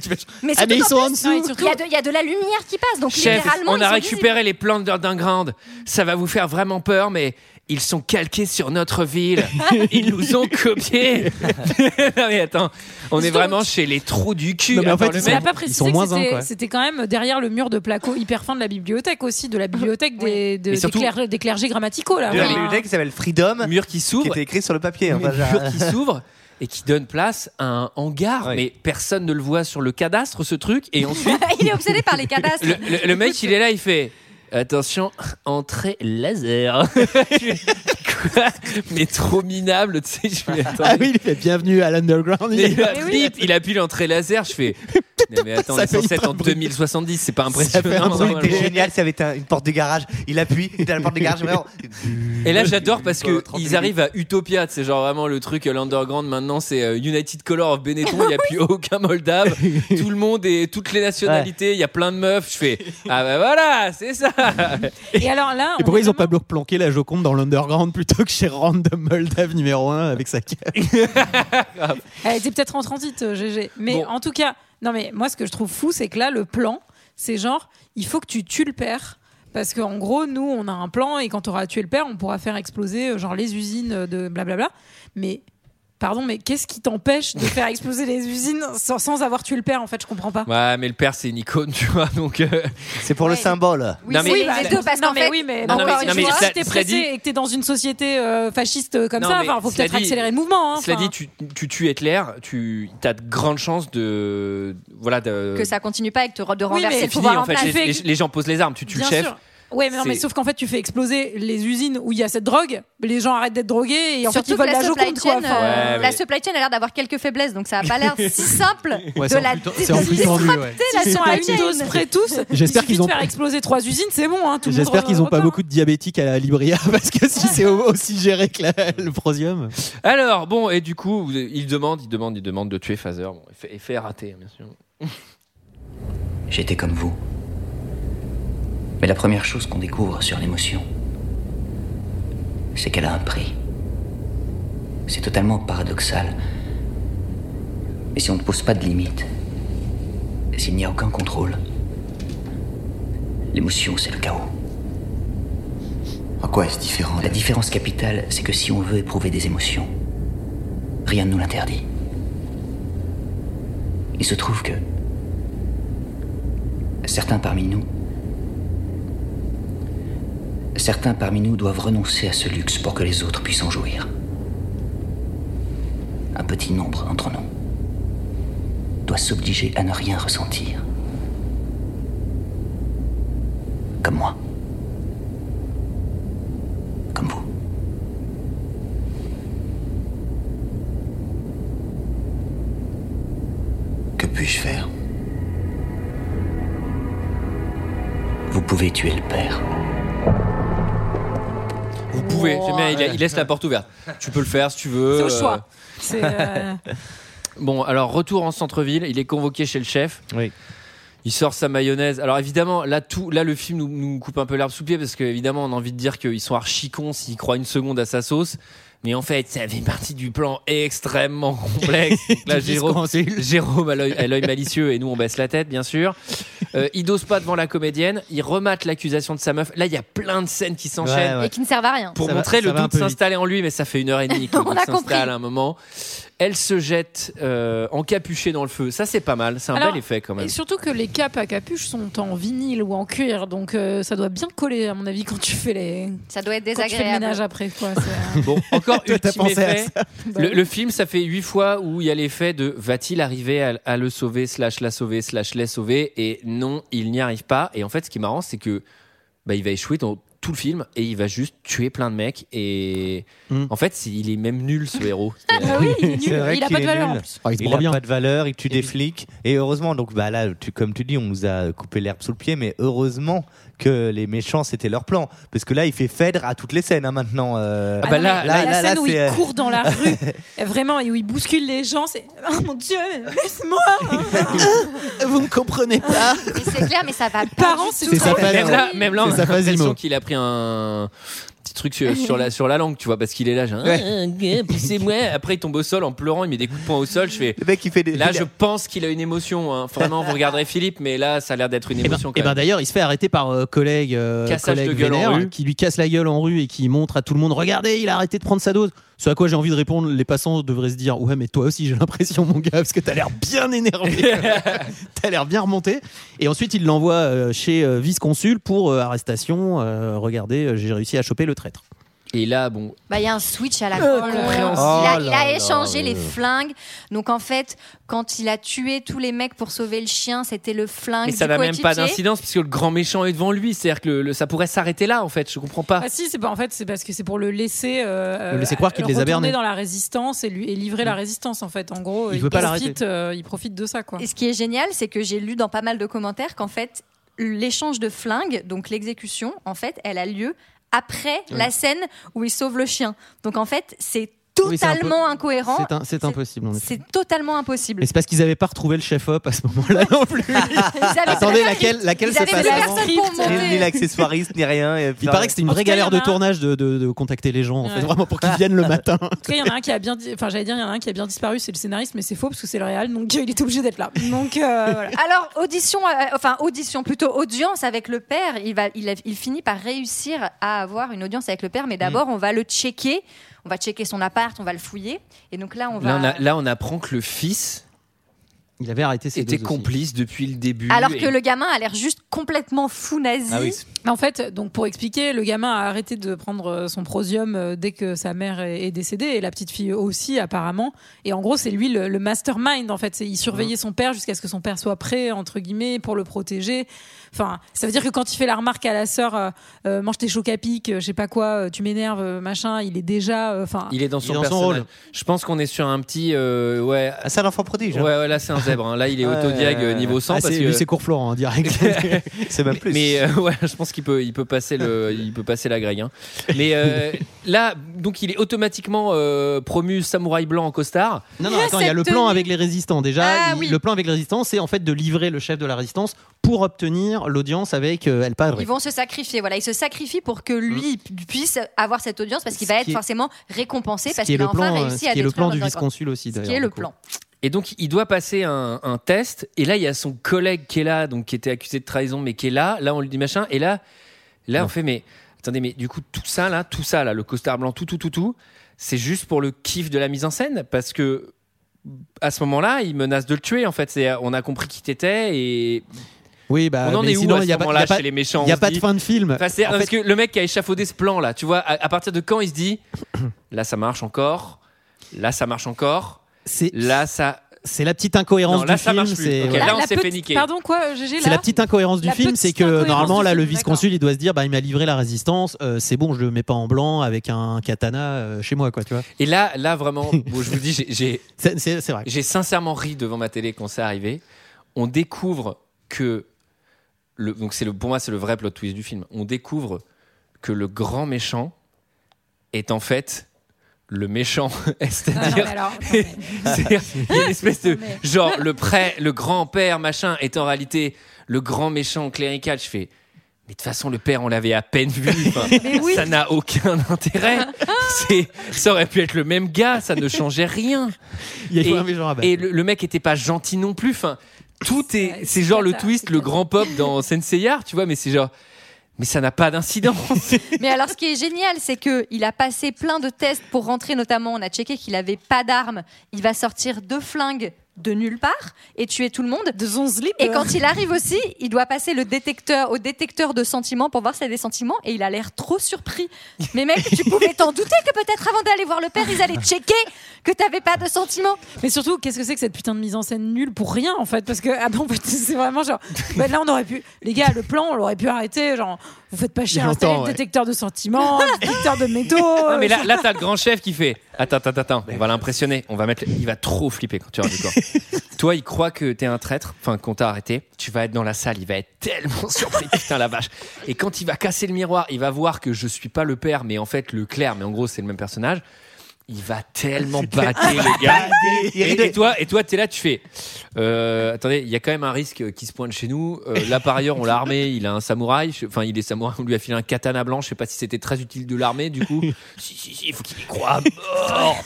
tu fais- Mais Ah, surtout mais ils qu'en sont en plus, dessous. Il surtout- y, a de- il y a de la lumière qui passe, donc Chef, littéralement. on ils a sont récupéré les plans d'underground. Ça va vous faire vraiment peur, mais ils sont calqués sur notre ville. Ils nous ont copiés. non mais attends, on est vraiment chez les trous du cul. Non, mais en fait, ils Il n'a mec- pas Ils sont moins un, c'était- quoi. c'était quand même derrière le mur de placo hyper fin de la bibliothèque aussi, de la bibliothèque des, de- des, clergés, des clergés grammaticaux. Là. De la bibliothèque qui s'appelle Freedom, mur qui qui s'ouvre, était écrit sur le papier. genre- mur qui s'ouvre et qui donne place à un hangar. Oui. Mais personne ne le voit sur le cadastre, ce truc. Et ensuite, Il est obsédé par les cadastres. le, le- le mec, il est là, il fait. Attention, entrée laser. Quoi Mais trop minable, tu sais. Je fais, Ah attendez. oui, il fait bienvenue à l'underground. Mais il, oui. appuie l'entrée laser, je fais. Non, mais attends, Ça hyper en bruit. 2070, c'est pas impressionnant. fait un Un truc normalement. était génial, ça avait été un- une porte de garage. Il appuie, il est à la porte de garage. Vraiment. Et là, j'adore parce que 30 ils arrivent à Utopia, c'est genre vraiment le truc, euh, l'underground maintenant, c'est euh, United Color of Benetton, il n'y a plus aucun Moldave, tout le monde et toutes les nationalités, il y a plein de meufs, je fais, ah bah voilà, c'est ça. Et alors là, Et pourquoi ils ont vraiment- pas planqué la Joconde dans l'underground plutôt que chez Random Moldave numéro 1 avec sa cape Elle était peut-être en transit, euh, GG. Mais Bon. en tout cas, non mais moi ce que je trouve fou, c'est que là le plan, c'est genre il faut que tu tues le père. Parce qu'en gros, nous, on a un plan et quand tu auras tué le père, on pourra faire exploser euh, genre les usines de blablabla. Mais pardon, mais qu'est-ce qui t'empêche de faire exploser les usines sans, sans avoir tué le père En fait, je comprends pas. Ouais, mais le père, c'est une icône, tu vois, donc. euh, C'est pour le symbole. Oui, Non, mais- les bah, deux, parce non qu'en mais fait, oui, mais Non, bon, mais- encore non, une mais fois, cela- si t'es pressé dit- et que t'es dans une société euh, fasciste comme Non, ça, enfin, faut peut-être accélérer le mouvement. hein, Cela dit, tu, tu tues Hitler, tu as de grandes chances de. Voilà, de. que ça continue pas et que te- de Oui, renverser mais le pouvoir en fait, les, les- les gens posent les armes, tu tues le chef. Ouais, mais non, mais sauf qu'en fait, tu fais exploser les usines où il y a cette drogue, les gens arrêtent d'être drogués et en Surtout fait, ils que volent la, la, supply Joconde, quoi. chain, Enfin, euh, Ouais, la supply chain a l'air d'avoir quelques faiblesses, donc ça a pas l'air si simple Ouais, de la Ils sont à une dose près tous. J'espère qu'ils de ont- faire exploser trois usines, c'est bon. Hein, J'espère qu'ils ont pas beaucoup de diabétiques à la Libria parce que si c'est au- aussi géré que la- le prosium. Alors, bon, et du coup, vous- il demande, il demande, il demande de tuer Phaser. Bon, effet, effet raté, bien sûr. J'étais comme vous. Mais la première chose qu'on découvre sur l'émotion, c'est qu'elle a un prix. C'est totalement paradoxal. Mais si on ne pose pas de limite, s'il n'y a aucun contrôle, l'émotion, c'est le chaos. En quoi est-ce différent La différence capitale, c'est que si on veut éprouver des émotions, rien ne nous l'interdit. Il se trouve que certains parmi nous, certains parmi nous doivent renoncer à ce luxe pour que les autres puissent en jouir. Un petit nombre d'entre nous doit s'obliger à ne rien ressentir. Comme moi. Comme vous. Que puis-je faire? Vous pouvez tuer le père. Pouvez, j'aime bien, il, il laisse la porte ouverte. Tu peux le faire si tu veux. C'est au euh, choix. C'est, euh, Bon, alors retour en centre-ville, il est convoqué chez le chef. Oui. Il sort sa mayonnaise. Alors évidemment, là, tout, là, le film nous, nous coupe un peu l'herbe sous le pied parce qu'évidemment, on a envie de dire qu'ils sont archi cons s'ils croient une seconde à sa sauce. Mais en fait, ça fait partie du plan extrêmement complexe. Là, Jérôme. Jérôme a l'œil malicieux et nous, on baisse la tête, bien sûr. Euh, il dose pas devant la comédienne. Il remate l'accusation de sa meuf. Là, il y a plein de scènes qui s'enchaînent. Ouais, ouais. et qui ne servent à rien. Pour Ça montrer le doute s'installer en lui, mais ça fait une heure et demie On a s'installe compris. à un moment. Elle se jette euh, encapuchée dans le feu. Ça, c'est pas mal. C'est un Alors, bel effet quand même. Et surtout que les capes à capuche sont en vinyle ou en cuir, donc euh, ça doit bien coller à mon avis quand tu fais les Ça doit être quand tu fais le désagréable. ménage après quoi. euh, Bon, encore ultime effet. bah Le, le film, ça fait huit fois où il y a l'effet de va-t-il arriver à, à le sauver, slash la sauver, slash les sauver, et non, il n'y arrive pas. Et en fait, ce qui est marrant, c'est que bah, il va échouer dans tout le film et il va juste tuer plein de mecs et Mm. en fait il est même nul ce héros. Ah oui, il est C'est nul. vrai Il a qu'il pas de est valeur en nul. plus. Ah, il se il prend a bien. pas de valeur, il tue des flics. Et heureusement, donc bah là, tu, comme tu dis, on nous a coupé l'herbe sous le pied, mais heureusement que les méchants c'était leur plan, parce que là, il fait Phèdre à toutes les scènes hein, maintenant. euh. Ah bah non, là- là- la là- là, scène où il euh, court dans la rue, vraiment, et où il bouscule les gens, c'est oh mon dieu, laisse-moi. Vous ne comprenez pas. C'est clair, mais ça va pas. Parents, c'est même là, même là, on C'est a sa phase l'impression qu'il a pris un truc sur, sur la sur la langue, tu vois, parce qu'il est là, genre, Ah, ok, poussez-moi. Après, il tombe au sol en pleurant, il met des coups de poing au sol. Je fais. Le mec, il fait des. Là, je pense qu'il a une émotion. hein. Vraiment, vous regarderez Philippe, mais là, ça a l'air d'être une Et ben, émotion. eh quand ben même. d'ailleurs, il se fait arrêter par euh, collègue, euh, Cassage collègue de gueule en vénère, rue. qui lui casse la gueule en rue et qui montre à tout le monde regardez, il a arrêté de prendre sa dose. Ce à quoi j'ai envie de répondre, les passants devraient se dire ouais, mais toi aussi, j'ai l'impression, mon gars, parce que t'as l'air bien énervé, t'as l'air bien remonté. Et ensuite, il l'envoie euh, chez euh, vice-consul pour euh, arrestation. Regardez, j'ai réussi à choper le traître. Et là, bon, Bah, il y a un switch à la Euh, con. Il a, Oh il a échangé les euh. flingues. Donc en fait, quand il a tué tous les mecs pour sauver le chien, c'était le flingue. mais ça n'a même pas d'incidence puisque le grand méchant est devant lui. C'est-à-dire que le- le- ça pourrait s'arrêter là, en fait. Je comprends pas. Ah si, c'est pas en fait, c'est parce que c'est pour le laisser, euh, Le laisser croire qu'il les a bernés. dans la résistance et lui et livrer la résistance en fait. En gros, Il veut pas profite, euh, il profite de ça quoi. Et ce qui est génial, c'est que j'ai lu dans pas mal de commentaires qu'en fait, l'échange de flingues, donc l'exécution, en fait, elle a lieu après la scène où il sauve le chien. Donc en fait, c'est Oui, totalement incohérent. C'est impossible. C'est totalement impossible. Et c'est parce qu'ils n'avaient pas retrouvé le chef-op à ce moment-là non plus. Attendez, pas laquelle, laquelle Ils se passe avant Ni, l'accessoiriste, ni rien. et puis- Il paraît que c'était une vraie galère de tournage de, de- de contacter les gens, en fait, vraiment pour qu'ils viennent le matin. En tout cas, il y en a un qui a bien, di- enfin j'allais dire, il y en a un qui a bien disparu, c'est le scénariste, mais c'est faux parce que c'est le réal, donc il est obligé d'être là. Donc euh, voilà. Alors, audition, euh, enfin, audition, plutôt audience avec le père. Il, va, il, a- il finit par réussir à avoir une audience avec le père, mais d'abord, on va le checker. On va checker son appart, on va le fouiller. Et donc là, on va. Là on, a- là, on apprend que le fils Il avait arrêté ses était aussi. complice depuis le début. Alors et- que le gamin a l'air juste complètement fou nazi. Ah oui, en fait, donc pour expliquer, le gamin a arrêté de prendre euh, son prosium euh, dès que sa mère est, décédée et la petite fille aussi apparemment. Et en gros, c'est lui le, le mastermind en fait. C'est il surveillait son père jusqu'à ce que son père soit prêt entre guillemets pour le protéger. Enfin, ça veut dire que quand il fait la remarque à la sœur, euh, euh, mange tes chocs à pic, euh, je sais pas quoi, euh, tu m'énerves, machin, il est déjà, euh, enfin. il est dans son, est dans son personnage. rôle. Je pense qu'on est sur un petit. euh, ouais. Ah, c'est un enfant prodige. Ouais, hein. ouais, là c'est un zèbre. hein. Là il est Ouais, autodiag euh, ouais, niveau 100 Ah, parce c'est, que. lui, c'est cours Florent, en direct. C'est même plus. Mais euh, ouais, je pense qu'il peut, il peut passer le, il peut passer la grille. hein. Mais euh, là, donc il est automatiquement euh, promu samouraï blanc en costard. non, non, attends, il y a le plan avec les résistants. Déjà, Ah, il- oui. le plan avec les résistants, c'est en fait de livrer le chef de la résistance pour obtenir l'audience avec euh, El Padre. Ils vont se sacrifier. Voilà, il se sacrifie pour que lui pu- puisse avoir cette audience parce qu'il va être est- forcément récompensé Ce parce qu'il a le enfin plan, euh, réussi ce à qui est le plan du vice-consul aussi, Ce qui d'ailleurs. est le plan. Et donc il doit passer un, un test. Et là il y a son collègue qui est là, donc qui était accusé de trahison, mais qui est là. Là on lui dit machin. Et là, là on fait mais attendez, mais du coup tout ça là, tout ça là, le costard blanc, tout tout tout tout, c'est juste pour le kiff de la mise en scène? Parce que à ce moment-là, il menace de le tuer en fait. On a compris qui t'étais et Oui, bah, on en mais est où sinon, à il ce y a pas, moment-là il y a pas- chez les méchants il y a on se pas de dit- fin de film. Enfin, c'est- En parce fait- que le mec qui a échafaudé ce plan là, tu vois, à, à partir de quand il se dit là ça marche encore, là ça marche encore, c'est là ça. c'est la petite incohérence Non, là, du ça film. marche plus. c'est Ok, là, on s'est fait petite- niquer. Pardon quoi, GG là C'est la petite incohérence du La film, petite c'est que incohérence normalement du là le vice-consul il doit se dire bah il m'a livré la résistance, euh, c'est bon je le mets pas en blanc avec un katana euh, chez moi quoi tu vois. Et là, là vraiment, bon, je vous dis, j'ai- j'ai C'est, c'est- c'est vrai. j'ai sincèrement ri devant ma télé quand c'est arrivé. On découvre que le, donc c'est le, pour moi c'est le vrai plot twist du film. On découvre que le grand méchant est en fait le méchant, c'est-à-dire une espèce de genre le prêt, le grand-père machin est en réalité le grand méchant clérical. Je fais mais de toute façon le père on l'avait à peine vu. Enfin, Ça n'a aucun intérêt. C'est ça aurait pu être le même gars, ça ne changeait rien. Il y a Et, un méchant à battre. et le, le mec était pas gentil non plus. Enfin, tout est c'est genre le twist, le grand pop dans Senseiya, tu vois, mais c'est genre mais ça n'a pas d'incidence. Mais alors, ce qui est génial, c'est que il a passé plein de tests pour rentrer. Notamment, on a checké qu'il avait pas d'armes. Il va sortir deux flingues de nulle part et tuer tout le monde. De son slip. Et quand il arrive aussi, il doit passer le détecteur au détecteur de sentiments pour voir s'il y a des sentiments et il a l'air trop surpris. Mais mec, tu pouvais t'en douter que peut-être avant d'aller voir le père, ils allaient checker que t'avais pas de sentiments. Mais surtout, qu'est-ce que c'est que cette putain de mise en scène nulle pour rien en fait? Parce que ah bon, en fait, c'est vraiment genre. bah, là, on aurait pu. Les gars, le plan, on l'aurait pu arrêter. Genre, vous faites pas chier installer le ouais. détecteur de sentiments, le détecteur de métaux. Non, mais là, euh, là t'as le grand chef qui fait Attends, attends, attends, on va l'impressionner. On va mettre. le- Il va trop flipper quand tu vas du corps. Toi, il croit que t'es un traître, enfin qu'on t'a arrêté. Tu vas être dans la salle, il va être tellement surpris. Putain, la vache. Et quand il va casser le miroir, il va voir que je suis pas le père, mais en fait le clerc, mais en gros, c'est le même personnage. Il va tellement battre le gars. Et, et toi, et toi, t'es là, tu fais. euh, attendez, il y a quand même un risque qui se pointe chez nous. Euh, là, par ailleurs, on l'a armé. Il a un samouraï. Enfin, il est samouraï. On lui a filé un katana blanc. Je sais pas si c'était très utile de l'armer. Du coup, si, si, si, il faut qu'il y croit. à mort.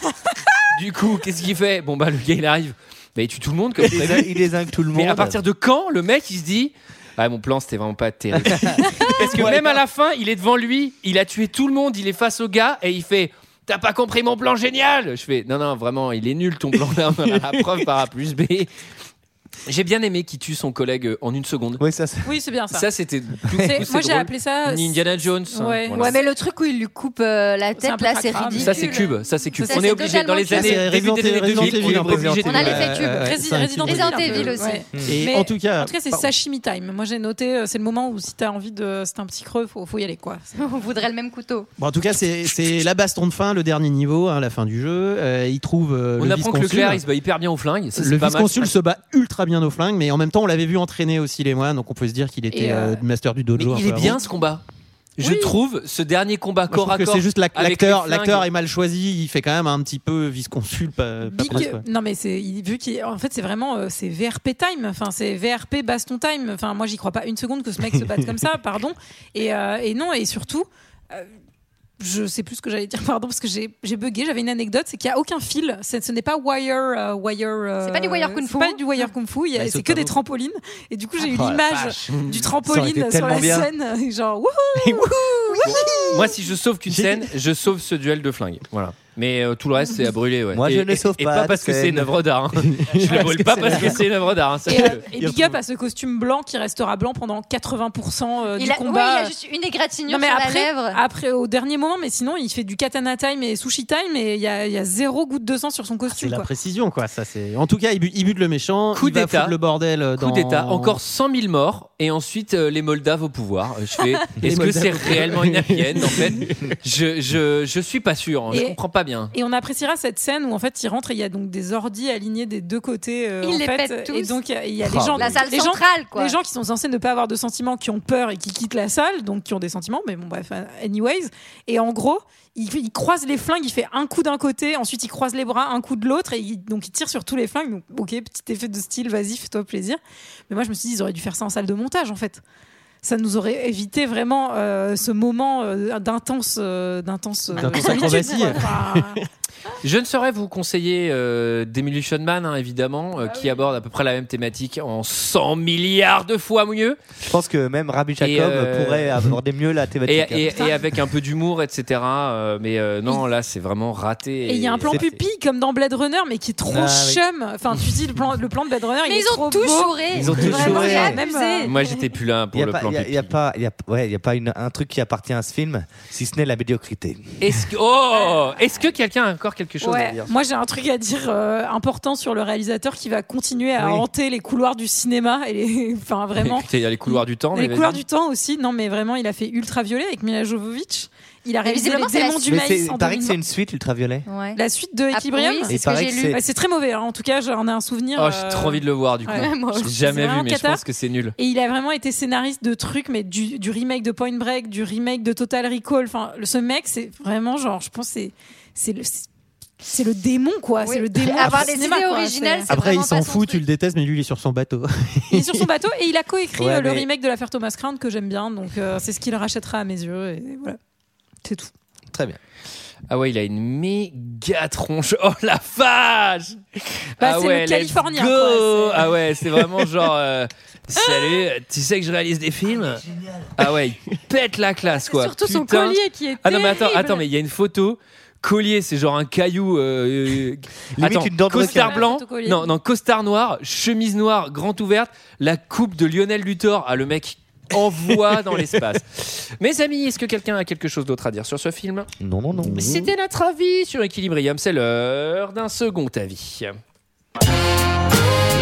du coup, qu'est-ce qu'il fait? Bon bah, le gars, il arrive. Mais il tue tout le monde comme Il désingue- il désingue tout le monde. Mais à partir de quand le mec il se dit ah mon plan c'était vraiment pas terrible parce que même à la fin il est devant lui il a tué tout le monde il est face au gars et il fait t'as pas compris mon plan génial! Je fais non non vraiment il est nul ton plan la preuve par A plus B j'ai bien aimé qu'il tue son collègue euh, en une seconde oui ça Oui, c'est bien ça. ça c'était moi, j'ai appelé ça- Ni Indiana Jones hein, Ouais. voilà. Ouais, mais le truc où il lui coupe euh, la tête, là, c'est ridicule. ça c'est cube ça c'est cube Ça, on est obligé dans les années début des années Resident 2000 Evil, on est obligé de On a l'effet cube. Resident Evil, Evil aussi. en tout cas, en tout cas, c'est sashimi time. Moi, j'ai noté, euh, c'est le moment où si t'as envie de, c'est un petit creux, faut, faut y aller quoi. On voudrait le même couteau. Bon, en tout cas, c'est c'est la baston de fin, le dernier niveau, hein, la fin du jeu. Il trouve on le apprend que le clerc il se bat hyper bien au flingue Le vice-consul se bat ultra bien au flingue, mais en même temps, on l'avait vu entraîner aussi les moines, donc on peut se dire qu'il était euh, euh, master du dojo. Mais il est avant. bien ce combat. Je Oui. trouve ce dernier combat Moi, je trouve corps à corps. c'est juste l'acteur, flingues. l'acteur est mal choisi. Il fait quand même un petit peu vice-consul, pas, pas Big, plus, quoi. non mais c'est vu qu'il en fait c'est vraiment euh, c'est VRP time enfin c'est VRP baston time enfin moi j'y crois pas une seconde que ce mec se batte comme ça pardon et, euh, et non et surtout euh, je sais plus ce que j'allais dire pardon parce que j'ai j'ai bugué j'avais une anecdote c'est qu'il y a aucun fil C'est- ce n'est pas wire euh, wire euh, C'est pas du wire kung c'est fu. pas du wire kung fu il y a- Bah, c'est que des trampolines et du coup j'ai eu Oh la l'image du trampoline sur la bien. scène genre wouhou Moi, si je sauve qu'une scène, je sauve ce duel de flingue. Voilà. Mais euh, tout le reste, c'est à brûler. Ouais. Moi, et, je ne et- sauve et pas pas de parce que c'est une œuvre d'art. hein. Je le brûle pas parce que c'est une œuvre d'art. hein, et, euh, et big up à ce costume blanc qui restera blanc pendant 80% euh, Il du a, combat ouais, il a juste une égratignure Non mais sur après, la lèvre. après au dernier moment, mais sinon il fait du katana time et sushi time et il y a, il y a zéro goutte de sang sur son Ah, C'est costume. la précision, quoi. Ça, c'est. En tout cas, il bute, il bute le méchant. Coup il va d'état. foutre le bordel euh, dans. Coup d'État, encore 100 000 morts, et ensuite euh, les Moldaves au pouvoir. Je fais, est-ce que c'est réellement une end, en fait? Je, je, suis pas sûr, hein, je Et- comprends pas bien. Et on appréciera cette scène où en fait il rentre et il y a donc des ordis alignés des deux côtés. euh, Il en les fait, pète tous. Et donc il y a- il y a les gens, La salle les gens, centrale, quoi. les gens qui sont censés ne pas avoir de sentiments, qui ont peur et qui quittent la salle, donc qui ont des sentiments, mais bon bref, euh, anyways. Et en gros, il, il croise les flingues, il fait un coup d'un côté, ensuite il croise les bras, un coup de l'autre, et il- donc il tire sur tous les flingues. Donc ok, petit effet de style, vas-y, fais-toi plaisir. Mais moi je me suis dit, ils auraient dû faire ça en salle de montage en fait. Ça nous aurait évité vraiment euh, ce moment euh, d'intense, euh, d'intense, Je ne saurais vous conseiller euh, Demolition Man, hein, évidemment, Ah euh, qui aborde à peu près la même thématique en 100 milliards de fois mieux. Je pense que même Rabbi Jacob Et, euh, pourrait aborder mieux la Et, thématique. hein. et- et avec un peu d'humour, etc. euh, mais euh, non, là, c'est vraiment raté. Et il y a un plan pupille comme dans Blade Runner, mais qui est trop Ah, oui. chum. Enfin, tu dis le plan, le plan de Blade Runner, il Mais est ils trop ont tout beau. Ils ont tout chouré. il Moi, j'étais plus là Il pour n'y a, le pas- plan y a- pipi. y a pas, y a, ouais, y a pas une- un truc qui appartient à ce film, si ce n'est la médiocrité. Est-ce que, oh, est-ce que quelqu'un a encore quelque chose à Ouais. dire Moi, j'ai un truc à dire euh, important sur le réalisateur qui va continuer à Oui. hanter les couloirs du cinéma et les, enfin vraiment. Écoutez, il y a les couloirs du temps. Les mais couloirs du temps aussi, non mais vraiment, il a fait Ultraviolet avec Mila Jovovich. Il a réalisé les démons du maïs il paraît que 2020. c'est une suite ultraviolet. Ouais. La suite de Ah, Equilibrium. oui, c'est ce que paraît j'ai que lu. c'est- Ouais, c'est très mauvais. hein. En tout cas, j'en ai un souvenir. Oh, j'ai euh, trop envie de le voir du coup. ouais, moi Je l'ai jamais vu, mais je pense que c'est nul. Et il a vraiment été scénariste de trucs, mais du, du remake de Point Break, du remake de Total Recall. Enfin, ce mec, c'est vraiment genre, je pense, que c'est c'est le c'est- le démon quoi. Oui. C'est le démon. Avoir des cinéma, idées originales, Après, il s'en fout, tu le détestes, mais lui, il est sur son bateau. Il est sur son bateau et il a coécrit Ouais, euh, le mais- remake de l'affaire Thomas Crown que j'aime bien. Donc euh, c'est ce qu'il rachètera à mes yeux. Et voilà, c'est tout. Très bien. Ah ouais, il a une méga tronche. Oh la vache Bah, Ah c'est ouais, le let's Californien, go quoi, Ah ouais, c'est vraiment genre. euh, Salut, tu sais que je réalise des films? Ah ouais, il pète la classe quoi. Surtout son collier qui est Ah non mais attends, terrible. attends mais il y a une photo. Collier, c'est genre un caillou. Euh, euh, attends, une dent de costard requin. blanc. Non, non, costard noir, chemise noire, grande ouverte, la coupe de Lionel Luthor. Ah le mec, envoie dans l'espace. Mes amis, est-ce que quelqu'un a quelque chose d'autre à dire sur ce film? Non, non, non. C'était notre avis sur Equilibrium. C'est l'heure d'un second avis.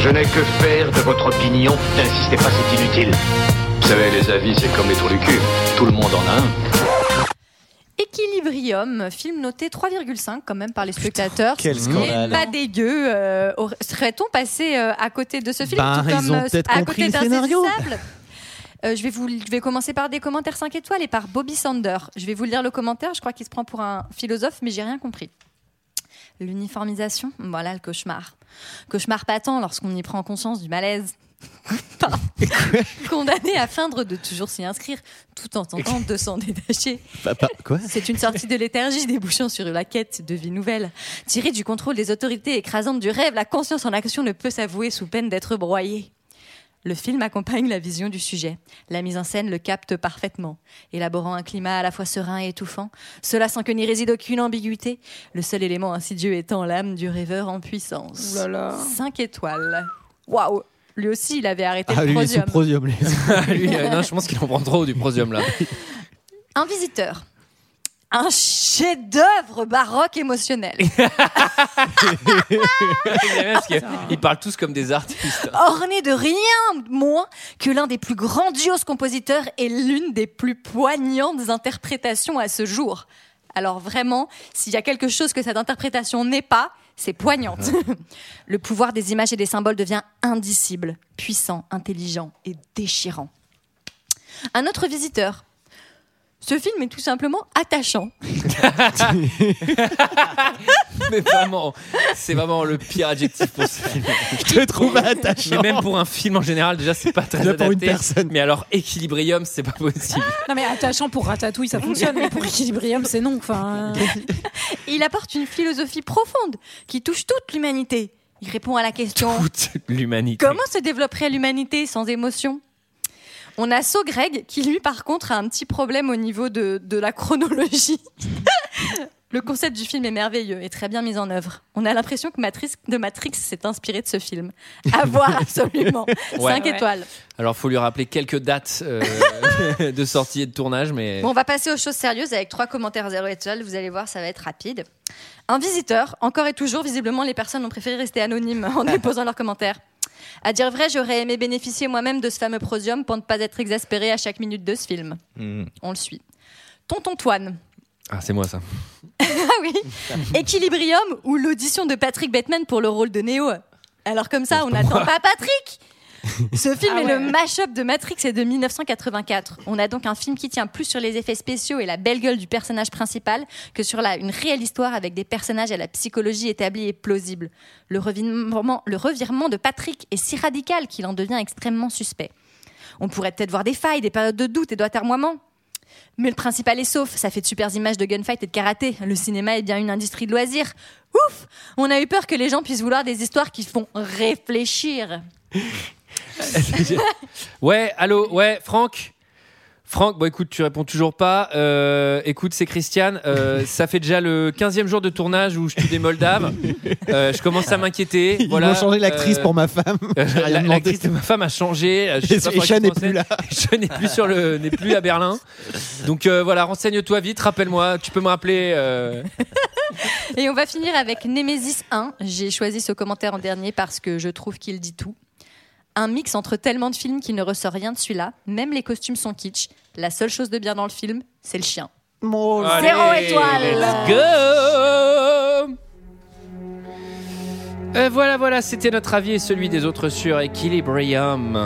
Je n'ai que faire de votre opinion. N'insistez pas, c'est inutile. Vous savez, les avis, c'est comme les trous du cul. Tout le monde en a un. Equilibrium, film noté 3,5 quand même par les spectateurs. quel scandale. Pas dégueu. euh, Serait-on passé euh, à côté de ce film Ben, tout ils comme ont euh, à côté le scénario. Euh, je, vais vous, je vais commencer par des commentaires 5 étoiles et par Bobby Sander. Je vais vous lire le commentaire. Je crois qu'il se prend pour un philosophe, mais j'ai rien compris. L'uniformisation, voilà le cauchemar. Cauchemar patent lorsqu'on y prend conscience du malaise. Condamné à feindre de toujours s'y inscrire, tout en tentant de s'en détacher. Papa, quoi? C'est une sortie de léthargie débouchant sur la quête de vie nouvelle. Tirée du contrôle des autorités écrasantes du rêve, la conscience en action ne peut s'avouer sous peine d'être broyée. Le film accompagne la vision du sujet. La mise en scène le capte parfaitement, élaborant un climat à la fois serein et étouffant, cela sans que n'y réside aucune ambiguïté, le seul élément insidieux étant l'âme du rêveur en puissance. Ouh là là. 5 étoiles. Waouh Lui aussi, il avait arrêté Ah, le lui, il est sous prosium. prosium. lui. Lui, euh, non, je pense qu'il en prend trop du prosium là. Un visiteur. Un chef-d'œuvre baroque émotionnel. Ils parlent tous comme des artistes. orné de rien moins que l'un des plus grandioses compositeurs et l'une des plus poignantes interprétations à ce jour. Alors vraiment, s'il y a quelque chose que cette interprétation n'est pas, c'est poignante. Le pouvoir des images et des symboles devient indicible, puissant, intelligent et déchirant. Un autre visiteur. Ce film est tout simplement attachant. Mais vraiment, c'est vraiment le pire adjectif pour ce film. Je le trouve attachant. Mais même pour un film en général, déjà, c'est pas très Déjà pour une adapté. personne. Mais alors, Equilibrium, c'est pas possible. Non mais attachant pour Ratatouille ça fonctionne, mais pour Equilibrium c'est non. Enfin, Il apporte une philosophie profonde qui touche toute l'humanité. Il répond à la question Toute l'humanité. Comment se développerait l'humanité sans émotion? On a So Greg qui, lui, par contre, a un petit problème au niveau de, de la chronologie. Le concept du film est merveilleux et très bien mis en œuvre. On a l'impression que Matrix, de Matrix s'est inspiré de ce film. À voir absolument. Ouais. 5 Ouais. étoiles. Alors, faut lui rappeler quelques dates euh, de sortie et de tournage, mais. Bon, on va passer aux choses sérieuses avec trois commentaires 0 étoiles. Vous allez voir, ça va être rapide. Un visiteur, encore et toujours, visiblement, les personnes ont préféré rester anonymes en déposant leurs commentaires. À dire vrai, j'aurais aimé bénéficier moi-même de ce fameux prosium pour ne pas être exaspéré à chaque minute de ce film. Hmm. On le suit. Tonton Toine. Ah, c'est moi ça. Ah oui Equilibrium ou l'audition de Patrick Bateman pour le rôle de Neo? Alors comme ça, on n'attend pas Patrick Ce film Ah est le mash-up de Matrix et de 1984. On a donc un film qui tient plus sur les effets spéciaux et la belle gueule du personnage principal que sur la, une réelle histoire avec des personnages à la psychologie établie et plausible. Le revirement, le revirement de Patrick est si radical qu'il en devient extrêmement suspect. On pourrait peut-être voir des failles, des périodes de doute et d'atermoiement. Mais le principal est sauf, ça fait de super images de gunfight et de karaté. Le cinéma est bien une industrie de loisirs. Ouf On a eu peur que les gens puissent vouloir des histoires qui font réfléchir. Ouais, allô, ouais, Franck Franck, bon écoute, tu réponds toujours pas. Euh, écoute, c'est Christiane. Euh, ça fait déjà le 15e jour de tournage où je tue des Moldaves. Euh, je commence à m'inquiéter. Ils voilà, vont changer l'actrice Euh, pour ma femme. euh. L'actrice de ma femme a changé. Je sais Et qui n'est plus là. Je n'ai plus sur le, n'est plus à Berlin. Donc euh, voilà, renseigne-toi vite, rappelle-moi. Tu peux me rappeler. euh, Et on va finir avec Nemesis 1. J'ai choisi ce commentaire en dernier parce que je trouve qu'il dit tout. Un mix entre tellement de films qu'il ne ressort rien de celui-là. Même les costumes sont kitsch. La seule chose de bien dans le film, c'est le chien. Allez, Zéro étoile. Let's go Euh, voilà, voilà, c'était notre avis et celui des autres sur Equilibrium.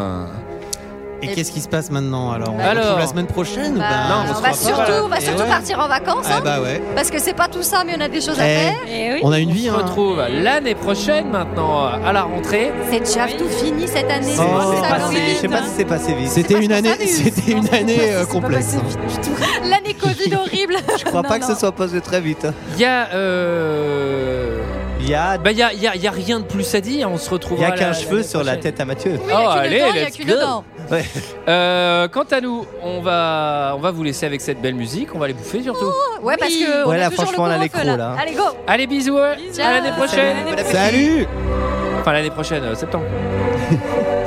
Et qu'est-ce qui se passe maintenant alors On Alors. se retrouve la semaine prochaine ou Bah, pas Non, on va fera pas. surtout, on va surtout ouais. partir en vacances. Ah hein, ouais. Parce que c'est pas tout ça, mais on a des choses à Eh, faire. Eh oui. On a une vie. On se Hein. retrouve l'année prochaine maintenant à la rentrée. C'est déjà tout fini cette année. Oh, c'est c'est ça, passé- quand je sais pas si c'est passé vite. C'était une année, c'était une année euh, C'est pas complexe. L'année Covid horrible. Je crois pas que ce soit passé très vite. Il y a. Il y a, Bah, il y a, il y a- il y a rien de plus à dire. On se il retrouve. y a qu'un cheveu sur la tête à Mathieu. Oui, il y a Oh, qu'une allez, dent, il y a let's qu'une go. dent. Ouais. Euh, quant à nous, on va, on va vous laisser avec cette belle musique. On va les bouffer surtout. Ouais, parce que on Ouais, a là, toujours franchement, le là, les couvre-feu, crocs, là. Allez, go. Allez, bisous. Ciao. À l'année prochaine. Salut Enfin, l'année prochaine, euh, septembre.